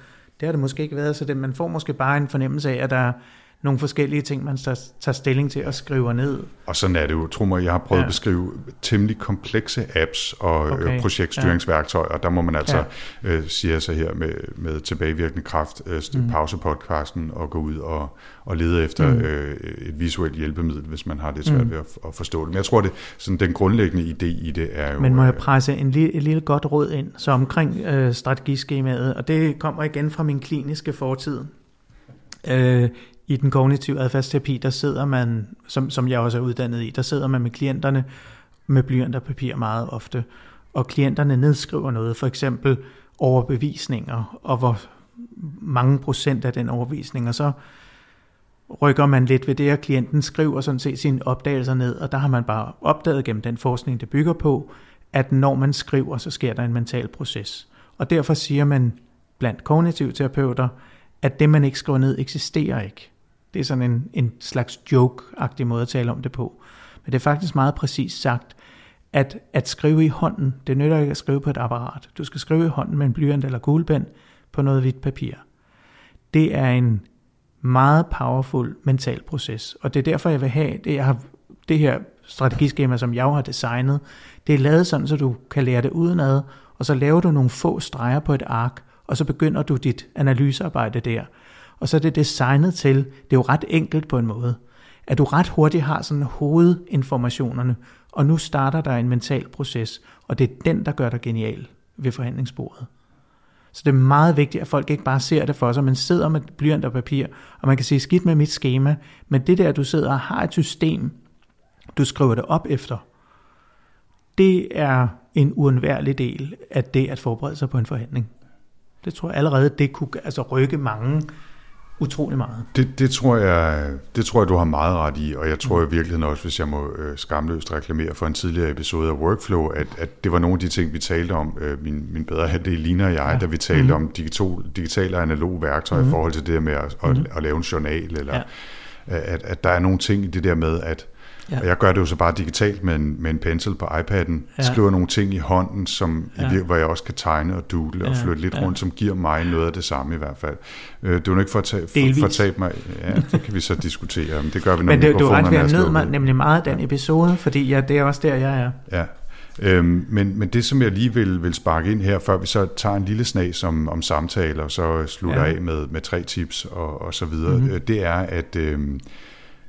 det har det måske ikke været, så det, man får måske bare en fornemmelse af, at der nogle forskellige ting, man tager stilling til og skriver ned. Og sådan er det jo. Tro mig, jeg har prøvet ja. at beskrive temmelig komplekse apps og øh, okay. projektstyringsværktøjer, og der må man altså, ja. øh, sige sig her med, med tilbagevirkende kraft, øh, mm. pause podcasten og gå ud og, og lede efter mm. øh, et visuelt hjælpemiddel, hvis man har det svært mm. ved at, at forstå det. Men jeg tror, det sådan den grundlæggende idé i det er jo... Men må jeg øh, presse en lille, et lille godt råd ind, så omkring øh, strategiskemaet, og det kommer igen fra min kliniske fortid. Øh, i den kognitive adfærdsterapi, der sidder man, som, som jeg også er uddannet i, der sidder man med klienterne med blyant og papir meget ofte, og klienterne nedskriver noget, for eksempel overbevisninger, og hvor mange procent af den overbevisning, og så rykker man lidt ved det, og klienten skriver sådan set sine opdagelser ned, og der har man bare opdaget gennem den forskning, det bygger på, at når man skriver, så sker der en mental proces. Og derfor siger man blandt kognitive terapeuter, at det, man ikke skriver ned, eksisterer ikke. Det er sådan en, en slags joke-agtig måde at tale om det på. Men det er faktisk meget præcist sagt, at at skrive i hånden, det nytter ikke at skrive på et apparat. Du skal skrive i hånden med en blyant eller kuglepen på noget hvidt papir. Det er en meget powerful mental proces, og det er derfor, jeg vil have, det, jeg har, det her strategiskema, som jeg har designet, det er lavet sådan, så du kan lære det udenad, og så laver du nogle få streger på et ark, og så begynder du dit analysearbejde der og så er det designet til, det er jo ret enkelt på en måde, at du ret hurtigt har sådan hovedinformationerne, og nu starter der en mental proces, og det er den, der gør dig genial ved forhandlingsbordet. Så det er meget vigtigt, at folk ikke bare ser det for sig, men sidder med blyant og papir, og man kan sige, skidt med mit schema, men det der, du sidder og har et system, du skriver det op efter, det er en uundværlig del af det at forberede sig på en forhandling. Det tror jeg allerede, det kunne altså rykke mange utrolig meget. Det, det, tror jeg, det tror jeg, du har meget ret i, og jeg tror mm. i virkeligheden også, hvis jeg må øh, skamløst reklamere for en tidligere episode af Workflow, at, at det var nogle af de ting, vi talte om, øh, min, min bedre halvdel Lina og jeg, ja. da vi talte mm. om digital, digitale og analoge værktøjer mm. i forhold til det med at, at, mm. at lave en journal, eller ja. at, at der er nogle ting i det der med, at Ja. Og jeg gør det jo så bare digitalt med en, med en pencil på iPad'en. Ja. Skriver nogle ting i hånden, som ja. hvor jeg også kan tegne og dule og flytte lidt ja. rundt, som giver mig noget af det samme i hvert fald. Øh, det er jo ikke for at, tage, for, for at tabe mig. Ja, det kan vi så diskutere, men det gør vi, når Men det, du er ret nød mig nemlig meget den episode, fordi ja, det er også der, jeg er. Ja. Øhm, men, men det, som jeg lige vil, vil sparke ind her, før vi så tager en lille snas om, om samtaler, og så slutter ja. af med, med tre tips og, og så videre, mm-hmm. det er, at øhm,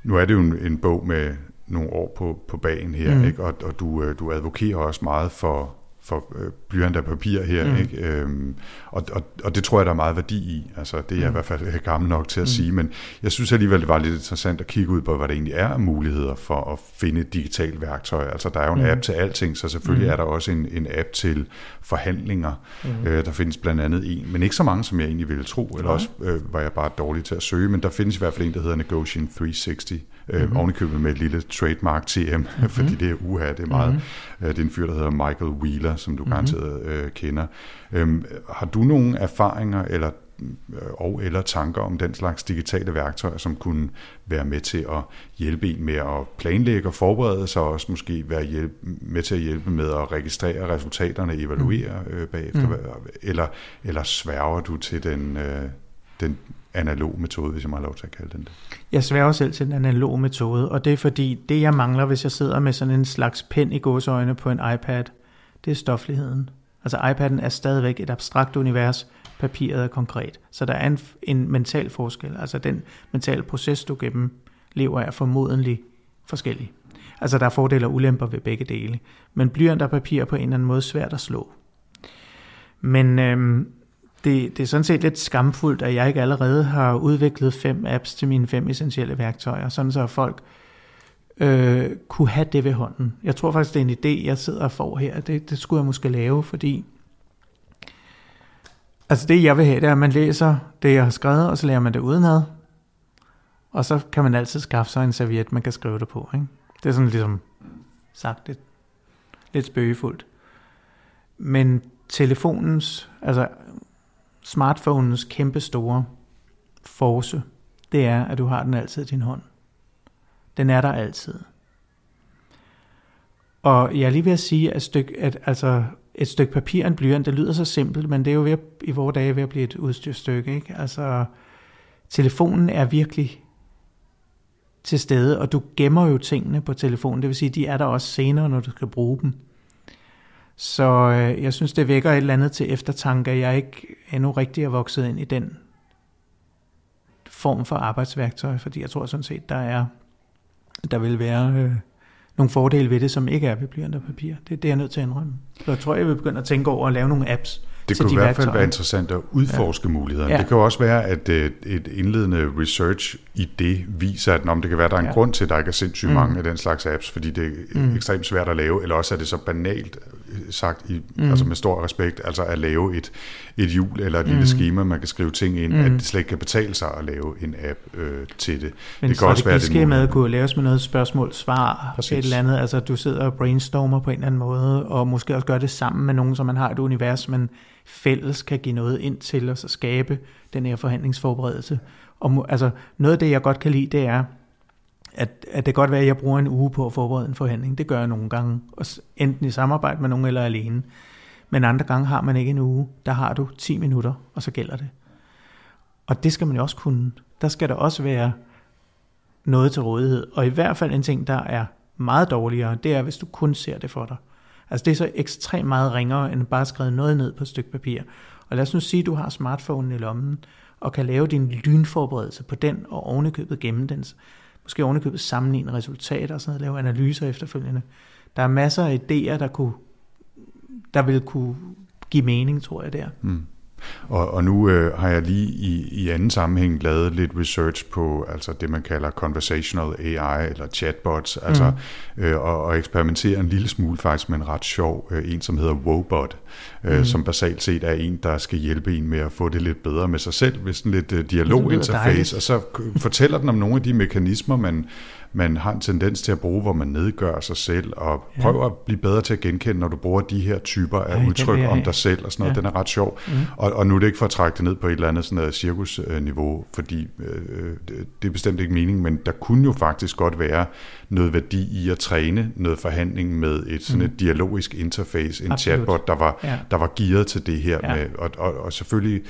nu er det jo en, en bog med nogle år på, på bagen her, mm. ikke? Og, og du, øh, du advokerer også meget for, for øh, blyant af papir her, mm. ikke? Øhm, og, og, og det tror jeg, der er meget værdi i. Altså, det er jeg mm. i hvert fald gammel nok til at mm. sige, men jeg synes alligevel, det var lidt interessant at kigge ud på, hvad der egentlig er af muligheder for at finde et digitalt værktøj. Altså, der er jo en mm. app til alting, så selvfølgelig mm. er der også en, en app til forhandlinger. Mm. Øh, der findes blandt andet en, men ikke så mange, som jeg egentlig ville tro, eller også øh, var jeg bare dårlig til at søge, men der findes i hvert fald en, der hedder Negotiation 360, mm-hmm. ovenikøbet med et lille trademark TM, mm-hmm. fordi det er uha, det er meget. Mm-hmm. det er en fyr, der hedder Michael Wheeler, som du mm-hmm. garanteret øh, kender. Øhm, har du nogle erfaringer eller øh, og eller tanker om den slags digitale værktøjer, som kunne være med til at hjælpe en med at planlægge og forberede sig, og også måske være hjælp, med til at hjælpe med at registrere resultaterne, evaluere mm. øh, bagefter, mm. eller, eller sværger du til den, øh, den analog metode, hvis jeg må have lov til at kalde den det. Jeg sværger selv til den analog metode, og det er fordi, det jeg mangler, hvis jeg sidder med sådan en slags pen i gåsøjne på en iPad, det er stofligheden. Altså iPad'en er stadigvæk et abstrakt univers, papiret er konkret. Så der er en, en mental forskel. Altså den mentale proces, du gennem lever, er formodentlig forskellig. Altså der er fordele og ulemper ved begge dele. Men blyant og papir på en eller anden måde svært at slå. Men øhm, det, det er sådan set lidt skamfuldt, at jeg ikke allerede har udviklet fem apps til mine fem essentielle værktøjer, sådan så folk øh, kunne have det ved hånden. Jeg tror faktisk, det er en idé, jeg sidder og får her. Det, det skulle jeg måske lave, fordi Altså det, jeg vil have, det er, at man læser det, jeg har skrevet, og så lærer man det udenad. Og så kan man altid skaffe sig en serviet, man kan skrive det på. Ikke? Det er sådan ligesom sagt lidt, lidt spøgefuldt. Men telefonens, altså smartphones kæmpe store force, det er, at du har den altid i din hånd. Den er der altid. Og jeg er lige ved at sige, at, styk, at altså, et stykke papir og en blyant, det lyder så simpelt, men det er jo ved at, i vores dage ved at blive et udstyrstykke. Ikke? Altså, telefonen er virkelig til stede, og du gemmer jo tingene på telefonen. Det vil sige, de er der også senere, når du skal bruge dem. Så øh, jeg synes, det vækker et eller andet til eftertanke, at jeg ikke endnu rigtig er vokset ind i den form for arbejdsværktøj, fordi jeg tror sådan set, der er der vil være øh, nogle fordele ved det, som ikke er ved blyant og papir. Det, det er jeg nødt til at indrømme. Så jeg tror, jeg vil begynde at tænke over at lave nogle apps, det kunne i hvert fald være interessant at udforske ja. mulighederne. Ja. Det kan jo også være, at øh, et indledende research i det viser, at om det kan være, at der er en ja. grund til, at der ikke er sindssygt mm. mange af den slags apps, fordi det er mm. ekstremt svært at lave, eller også er det så banalt øh, sagt, i, mm. altså med stor respekt, altså at lave et, et hjul eller et mm. lille schema, man kan skrive ting ind, mm. at det slet ikke kan betale sig at lave en app øh, til det. Men det kan også være, det med kunne laves med noget spørgsmål-svar, et eller andet, altså du sidder og brainstormer på en eller anden måde, og måske også gør det sammen med nogen, som man har et univers, men fælles kan give noget ind til os og skabe den her forhandlingsforberedelse. Og altså, noget af det, jeg godt kan lide, det er, at, at det kan godt være, at jeg bruger en uge på at forberede en forhandling. Det gør jeg nogle gange, enten i samarbejde med nogen eller alene. Men andre gange har man ikke en uge. Der har du 10 minutter, og så gælder det. Og det skal man jo også kunne. Der skal der også være noget til rådighed. Og i hvert fald en ting, der er meget dårligere, det er, hvis du kun ser det for dig. Altså det er så ekstremt meget ringere, end bare at skrive noget ned på et stykke papir. Og lad os nu sige, at du har smartphonen i lommen, og kan lave din lynforberedelse på den, og ovenikøbet gemme den. Måske ovenikøbet sammenligne resultater og sådan noget, lave analyser efterfølgende. Der er masser af idéer, der, kunne, der vil kunne give mening, tror jeg der. Mm. Og, og nu øh, har jeg lige i, i anden sammenhæng lavet lidt research på altså det, man kalder conversational AI eller chatbots, altså, mm. øh, og, og eksperimentere en lille smule faktisk med en ret sjov øh, en, som hedder Wobot, øh, mm. som basalt set er en, der skal hjælpe en med at få det lidt bedre med sig selv, hvis en lidt øh, dialoginterface, og så fortæller den om nogle af de mekanismer, man man har en tendens til at bruge, hvor man nedgør sig selv, og ja. prøver at blive bedre til at genkende, når du bruger de her typer af Ej, udtryk om dig selv og sådan noget. Ja. Den er ret sjov. Mm. Og, og nu er det ikke for at trække det ned på et eller andet sådan noget cirkusniveau, fordi øh, det er bestemt ikke meningen, men der kunne jo faktisk godt være noget værdi i at træne noget forhandling med et sådan et mm. dialogisk interface, en Absolut. chatbot, der var, ja. der var gearet til det her. Ja. Med, og, og, og selvfølgelig Øh,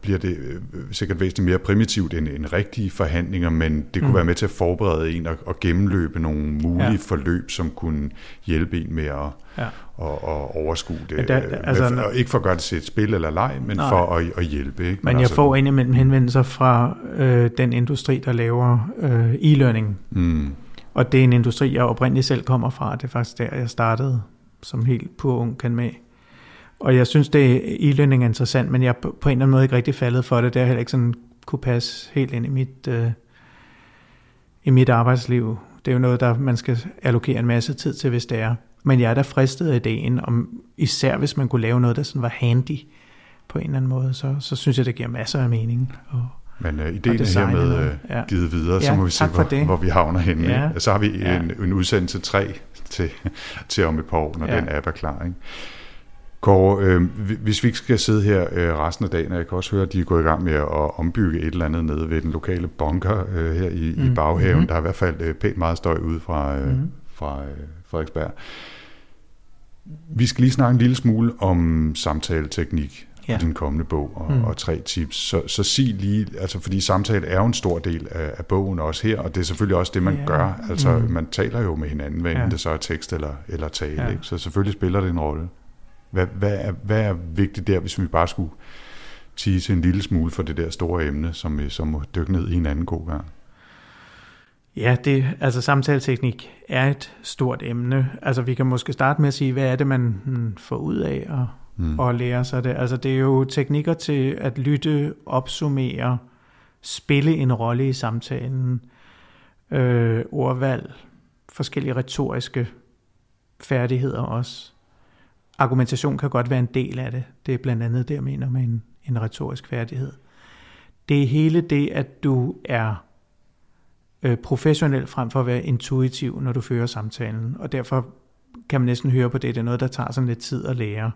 bliver det øh, sikkert væsentligt mere primitivt end, end rigtige forhandlinger, men det kunne mm. være med til at forberede en og, og gennemløbe nogle mulige ja. forløb, som kunne hjælpe en med at, ja. at, at overskue det. Der, der, altså, med, ikke for at gøre det til et spil eller leg, men nej. for at, at hjælpe. Ikke? Men, men jeg altså, får indimellem henvendelser fra øh, den industri, der laver øh, e-learning. Mm. Og det er en industri, jeg oprindeligt selv kommer fra. Det er faktisk der, jeg startede som helt pur ung kan med. Og jeg synes, det e-learning er interessant, men jeg er på en eller anden måde ikke rigtig faldet for det. Det har heller ikke sådan kunne passe helt ind i mit, øh, i mit arbejdsliv. Det er jo noget, der man skal allokere en masse tid til, hvis det er. Men jeg er da fristet af ideen, om, især hvis man kunne lave noget, der sådan var handy på en eller anden måde, så, så synes jeg, det giver masser af mening. Og, men uh, ideen er hermed uh, ja. givet videre, ja, så må vi se, hvor, hvor vi havner henne. Ja. Så har vi ja. en, en udsendelse 3 til, til om et par år, når ja. den app er klar. Ikke? Kåre, øh, hvis vi ikke skal sidde her øh, resten af dagen, og jeg kan også høre, at de er gået i gang med at ombygge et eller andet nede ved den lokale bunker øh, her i, mm. i baghaven. Mm. Der er i hvert fald øh, pænt meget støj ude fra, øh, mm. fra øh, Frederiksberg. Vi skal lige snakke en lille smule om samtaleteknik ja. i den kommende bog og, mm. og tre tips. Så, så sig lige, altså fordi samtale er jo en stor del af, af bogen også her, og det er selvfølgelig også det, man ja. gør. Altså mm. man taler jo med hinanden, hvad ja. det så er tekst eller, eller tale. Ja. Ikke? Så selvfølgelig spiller det en rolle. Hvad, hvad, er, hvad er vigtigt der, hvis vi bare skulle tease en lille smule for det der store emne, som vi så må dykke ned i en anden god gang? Ja, det, altså samtaleteknik er et stort emne. Altså vi kan måske starte med at sige, hvad er det, man hmm, får ud af at, mm. at lære sig det. Altså det er jo teknikker til at lytte, opsummere, spille en rolle i samtalen, øh, ordvalg, forskellige retoriske færdigheder også argumentation kan godt være en del af det. Det er blandt andet det, jeg mener med en, en retorisk færdighed. Det er hele det, at du er øh, professionel frem for at være intuitiv, når du fører samtalen. Og derfor kan man næsten høre på det, det er noget, der tager sådan lidt tid at lære.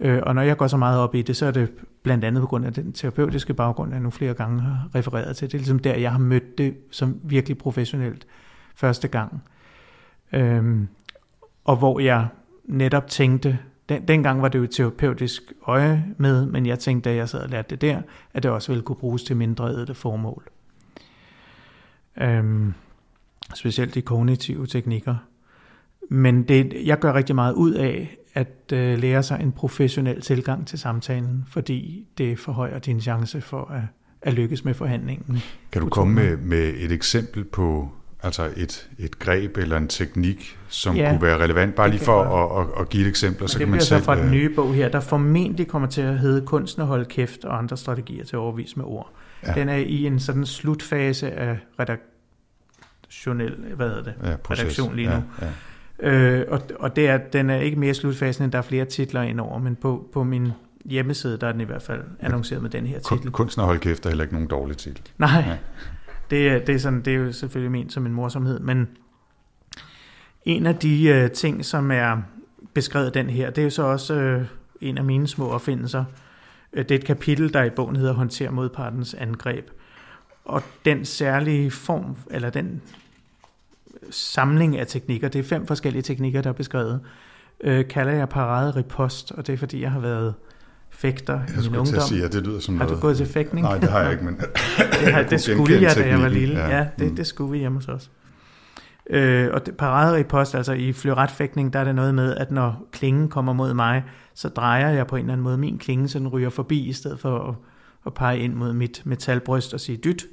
Øh, og når jeg går så meget op i det, så er det blandt andet på grund af den terapeutiske baggrund, jeg nu flere gange har refereret til. Det er ligesom der, jeg har mødt det som virkelig professionelt første gang. Øhm, og hvor jeg netop tænkte, den, dengang var det jo et terapeutisk øje med, men jeg tænkte, da jeg sad og lærte det der, at det også ville kunne bruges til mindre ædle formål. Øhm, specielt de kognitive teknikker. Men det, jeg gør rigtig meget ud af at øh, lære sig en professionel tilgang til samtalen, fordi det forhøjer din chance for at, at lykkes med forhandlingen. Kan du komme med, med et eksempel på altså et, et greb eller en teknik, som ja, kunne være relevant, bare lige for at, at, at give et eksempel, så kan man selv... Det fra den øh, nye bog her, der formentlig kommer til at hedde Kunsten at holde kæft og andre strategier til at overvise med ord. Ja. Den er i en sådan slutfase af redaktionel, hvad hedder det, ja, redaktion lige nu. Ja, ja. Øh, og, og det er, den er ikke mere slutfasen, end der er flere titler indover, men på, på min hjemmeside, der er den i hvert fald annonceret med den her titel. Kunsten at holde kæft er heller ikke nogen dårlig titel. Nej. Det, det, er sådan, det er jo selvfølgelig ment som en morsomhed, men en af de øh, ting, som er beskrevet den her, det er jo så også øh, en af mine små opfindelser. Øh, det er et kapitel, der i bogen hedder Håndter modpartens angreb. Og den særlige form, eller den samling af teknikker, det er fem forskellige teknikker, der er beskrevet, øh, kalder jeg parade ripost, og det er fordi, jeg har været fægter jeg i min ungdom. Sige, at det lyder som har noget... du gået til fægtning? Nej, det har jeg ikke, men... det, har, det skulle jeg, da jeg var lille. Ja, ja det, mm. det skulle vi hjemme hos os. Øh, og parade ripost, altså i fleuretfægtning, der er det noget med, at når klingen kommer mod mig, så drejer jeg på en eller anden måde min klinge, så den ryger forbi, i stedet for at, at pege ind mod mit metalbryst og sige dyt.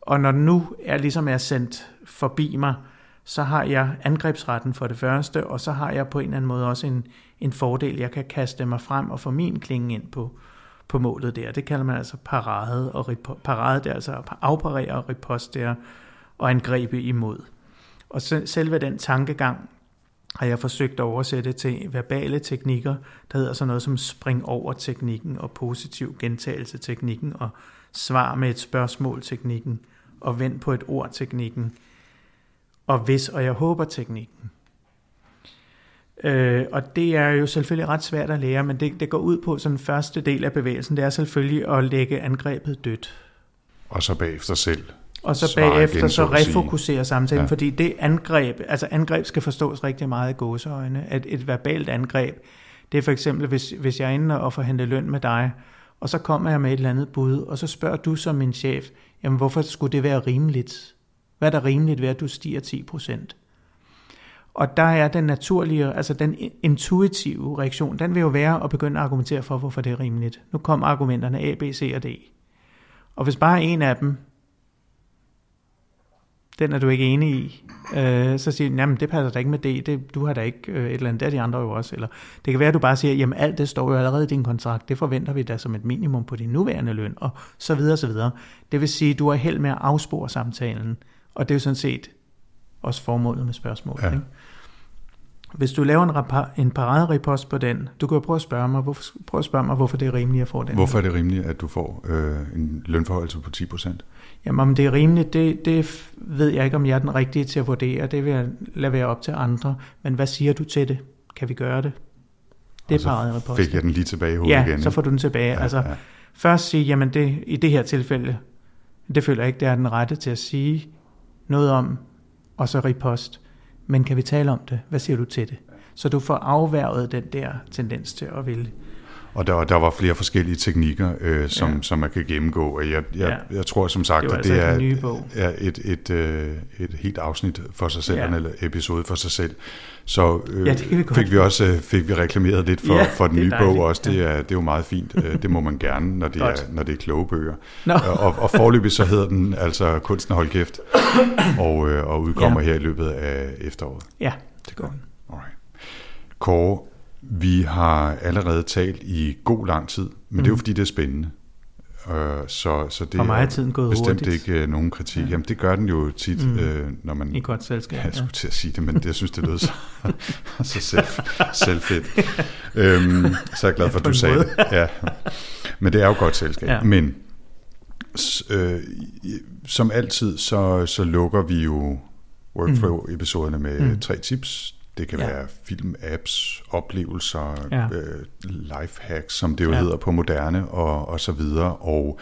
Og når den nu er ligesom er sendt forbi mig, så har jeg angrebsretten for det første, og så har jeg på en eller anden måde også en, en fordel. Jeg kan kaste mig frem og få min klinge ind på, på målet der. Det kalder man altså parade, og parade det er altså at afparere og ripost der, og angribe imod. Og selve den tankegang har jeg forsøgt at oversætte til verbale teknikker, der hedder sådan noget som spring over teknikken og positiv gentagelse teknikken og svar med et spørgsmål teknikken og vend på et ord teknikken og hvis og jeg håber teknikken. Øh, og det er jo selvfølgelig ret svært at lære, men det, det går ud på sådan første del af bevægelsen, det er selvfølgelig at lægge angrebet dødt. Og så bagefter selv. Og så bagefter igen, så, så refokusere samtalen, ja. fordi det angreb, altså angreb skal forstås rigtig meget i gåseøjne. At et verbalt angreb, det er for eksempel, hvis, hvis jeg er inde og forhandler løn med dig, og så kommer jeg med et eller andet bud, og så spørger du som min chef, jamen hvorfor skulle det være rimeligt? Hvad er der rimeligt ved, at du stiger 10 procent? Og der er den naturlige, altså den intuitive reaktion, den vil jo være at begynde at argumentere for, hvorfor det er rimeligt. Nu kommer argumenterne A, B, C og D. Og hvis bare en af dem, den er du ikke enig i, øh, så siger du, jamen det passer da ikke med D, det du har da ikke øh, et eller andet, det er de andre jo også. Eller det kan være, at du bare siger, jamen alt det står jo allerede i din kontrakt, det forventer vi da som et minimum på din nuværende løn, og så videre, så videre. Det vil sige, at du er held med at afspore samtalen. Og det er jo sådan set også formålet med spørgsmålet. Ja. Ikke? Hvis du laver en, rapa- en paraderepost på den, du kan jo prøve at spørge mig, hvorfor, prøve at spørge mig, hvorfor det er rimeligt at få den. Hvorfor er det rimeligt, at du får øh, en lønforholdelse på 10%? Jamen, om det er rimeligt, det, det ved jeg ikke, om jeg er den rigtige til at vurdere. Det vil jeg lade være op til andre. Men hvad siger du til det? Kan vi gøre det? Det er paraderepost. fik jeg den lige tilbage i hovedet ja, igen. Ja, så får du den tilbage. Ja, altså, ja. Først sige, jamen det, i det her tilfælde, det føler jeg ikke, det er den rette til at sige noget om, og så ripost. Men kan vi tale om det? Hvad siger du til det? Så du får afværget den der tendens til at ville. Og der, der var flere forskellige teknikker, øh, som, ja. som man kan gennemgå. Og jeg, jeg, ja. jeg tror som sagt, det at det altså er, er et, et, øh, et helt afsnit for sig selv, ja. eller episode for sig selv. Så øh, ja, vi fik vi også øh, fik vi reklameret lidt for, ja, for den nye dejligt. bog også. Det er, det er jo meget fint. Øh, det må man gerne, når det, er, når det er kloge bøger. No. Og, og forløbig så hedder den altså Kunsten hold kæft, og, og udkommer ja. her i løbet af efteråret. Ja, det går. Alright. Kåre, vi har allerede talt i god lang tid, men mm. det er jo mm. fordi, det er spændende. Øh, så, så det For mig er tiden gået bestemt hurtigt. ikke øh, nogen kritik. Ja. Ja. Jamen det gør den jo tit, Mm. øh, når man... I godt selskab. Ja, jeg Ja. skulle til at sige det, men det, jeg synes, det lød så, så selv, selvfedt. Øhm, så er jeg glad for, at du sagde måde. det. Ja. Men det er jo godt selskab. Ja. Ja. Men øh, som altid, så, så lukker vi jo workflow-episoderne med Mm. mm. tre tips. Det kan Ja. være film, apps, oplevelser, Ja. øh, life hacks, som det jo Ja. hedder på moderne, og, og så videre. Og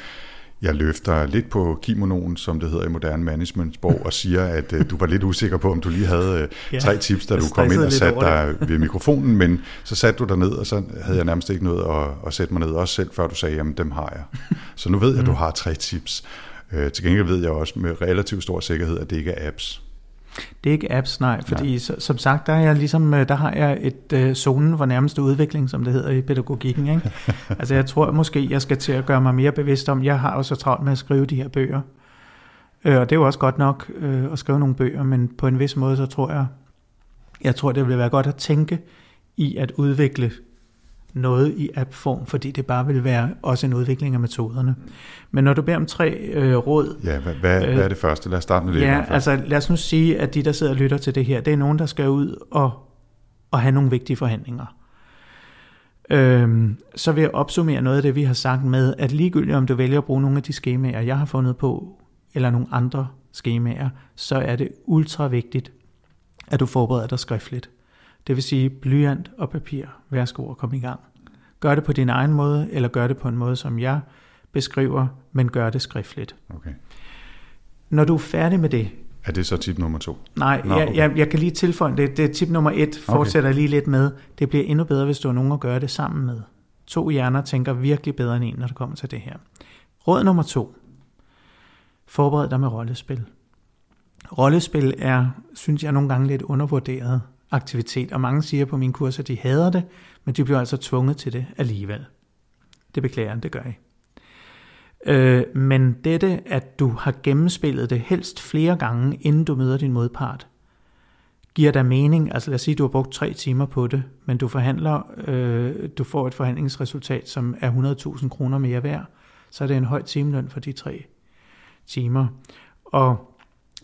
jeg løfter lidt på kimonoen, som det hedder i moderne managementsprog, og siger, at øh, du var lidt usikker på, om du lige havde øh, Ja. tre tips, da du kom ind og satte dig ved mikrofonen, men så satte du dig ned, og så havde jeg nærmest ikke noget at, at sætte mig ned, også selv før du sagde, jamen dem har jeg. Så nu ved jeg, at du har tre tips. Øh, til gengæld ved jeg også med relativt stor sikkerhed, at det ikke er apps. Det er ikke apps, nej, fordi så, som sagt, der, er jeg ligesom, øh, der har jeg et øh, zonen for nærmeste udvikling, som det hedder i pædagogikken. Ikke? altså jeg tror måske, jeg skal til at gøre mig mere bevidst om, jeg har jo så travlt med at skrive de her bøger. Øh, og det er jo også godt nok øh, at skrive nogle bøger, men på en vis måde, så tror jeg, jeg tror, det vil være godt at tænke i at udvikle noget i app-form, fordi det bare vil være også en udvikling af metoderne. Men når du beder om tre øh, råd, Ja, hvad, hvad, Øh, hvad er det første? Lad os starte med det. Ja, altså lad os nu sige, at de, der sidder og lytter til det her, det er nogen, der skal ud og, og have nogle vigtige forhandlinger. Øhm, så vil jeg opsummere noget af det, vi har sagt med, at ligegyldigt om du vælger at bruge nogle af de skemaer, jeg har fundet på, eller nogle andre skemaer, så er det ultra vigtigt, at du forbereder dig skriftligt. Det vil sige blyant og papir. Værsgo og kom i gang. Gør det på din egen måde, eller gør det på en måde, som jeg beskriver, men gør det skriftligt. Okay. Når du er færdig med det, Er det så tip nummer to? Nej, Nå, jeg, okay. jeg, jeg kan lige tilføje, det, det er tip nummer et, fortsætter lige lidt med. Det bliver endnu bedre, hvis du har nogen at gøre det sammen med. To hjerner tænker virkelig bedre end en, når det kommer til det her. Råd nummer to. Forbered dig med rollespil. Rollespil er, synes jeg, nogle gange lidt undervurderet aktivitet, og mange siger på mine kurser, at de hader det, men de bliver altså tvunget til det alligevel. Det beklager jeg, det gør jeg. Øh, men dette, at du har gennemspillet det helst flere gange, inden du møder din modpart, giver dig mening. Altså lad os sige, at du har brugt tre timer på det, men du forhandler, øh, du får et forhandlingsresultat, som er 100.000 kroner mere værd, så er det en høj timeløn for de tre timer. Og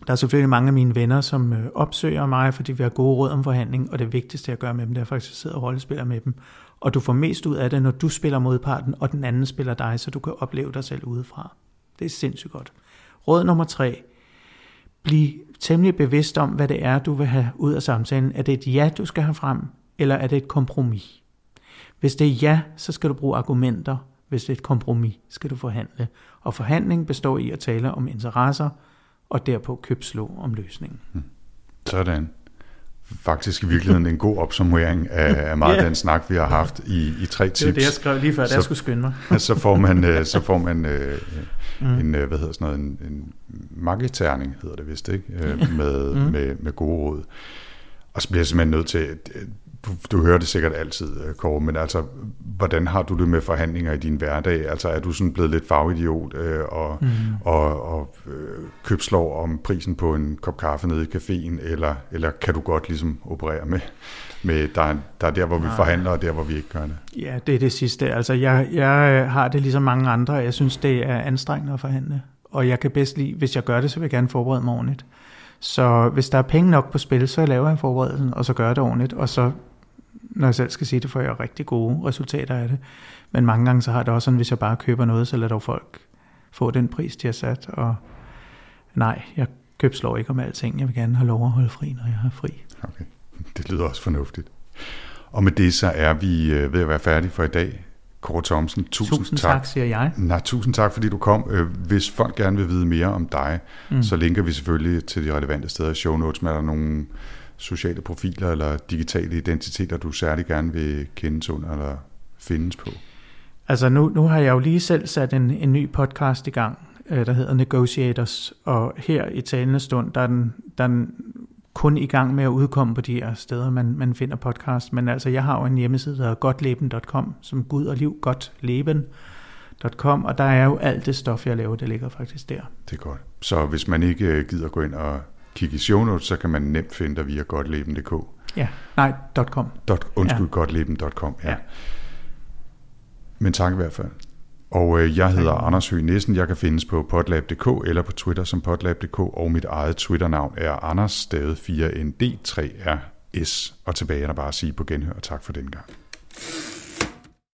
der er selvfølgelig mange af mine venner, som øh, opsøger mig, fordi vi har gode råd om forhandling, og det vigtigste jeg gør med dem, det er faktisk at sidde og rollespiller med dem. Og du får mest ud af det, når du spiller modparten, og den anden spiller dig, så du kan opleve dig selv udefra. Det er sindssygt godt. Råd nummer tre. Bliv temmelig bevidst om, hvad det er, du vil have ud af samtalen. Er det et ja, du skal have frem, eller er det et kompromis? Hvis det er ja, så skal du bruge argumenter. Hvis det er et kompromis, skal du forhandle. Og forhandling består i at tale om interesser, og derpå købslå om løsningen. Sådan. Faktisk i virkeligheden en god opsummering af, af meget af den snak, vi har haft i, i tre Det var det, jeg tips. skrev lige før, Så- jeg skulle skynde mig. så får man, øh, så får man øh, Mm. en, øh, hvad hedder sådan noget, en, en magiterning, hedder det vist, ikke? Øh, med, Mm. med, med gode råd. Og så bliver jeg simpelthen nødt til, du, du hører det sikkert altid, øh, Kåre, men altså, hvordan har du det med forhandlinger i din hverdag? Altså, er du sådan blevet lidt fagidiot øh, og, Mm. og, og øh, købslår om prisen på en kop kaffe nede i caféen, eller, eller kan du godt ligesom operere med, med der, er- der er der, hvor vi Nej. forhandler, og der, hvor vi ikke gør det? Ja, det er det sidste. Altså, jeg, jeg har det ligesom mange andre. Jeg synes, det er anstrengende at forhandle. Og jeg kan bedst lide, hvis jeg gør det, så vil jeg gerne forberede mig ordentligt. Så hvis der er penge nok på spil, så laver jeg forberedelsen, og så gør jeg det ordentligt. Og så, når jeg selv skal sige det, får jeg rigtig gode resultater af det. Men mange gange så har det også sådan, hvis jeg bare køber noget, så lader dog folk få den pris, de har sat. Og nej, jeg købslår ikke om alting. Jeg vil gerne have lov at holde fri, når jeg har fri. Okay, det lyder også fornuftigt. Og med det så er vi øh, ved at være færdige for i dag. Kåre Thomsen, tusind, Tusind tak, tak siger jeg. Nej, tusind tak, fordi du kom. Øh, Hvis folk gerne vil vide mere om dig, mm. så linker vi selvfølgelig til de relevante steder i show notes, med er der nogle sociale profiler eller digitale identiteter, du særlig gerne vil kendes under eller findes på. Altså nu, nu har jeg jo lige selv sat en, en ny podcast i gang, øh, der hedder Negotiators, og her i talende stund, der er den, der er den kun i gang med at udkomme på de her steder, man, man finder podcast. Men altså, jeg har jo en hjemmeside, der hedder godtleben.com, som Gud og liv, godtleben.com, og der er jo alt det stof, jeg laver, det ligger faktisk der. Det er godt. Så hvis man ikke øh, gider gå ind og kigge i show notes, så kan man nemt finde dig via godtleben.dk. Ja, nej, .com. Dot, undskyld, ja. godtleben.com. Ja. Ja. Men tak i hvert fald. Og øh, jeg hedder Anders Høgh Nissen. Jeg kan findes på potlab.dk eller på Twitter som potlab.dk, og mit eget Twitter-navn er Anders, stavet 4ND3RS. Og tilbage er der bare at sige på genhør, og tak for den gang.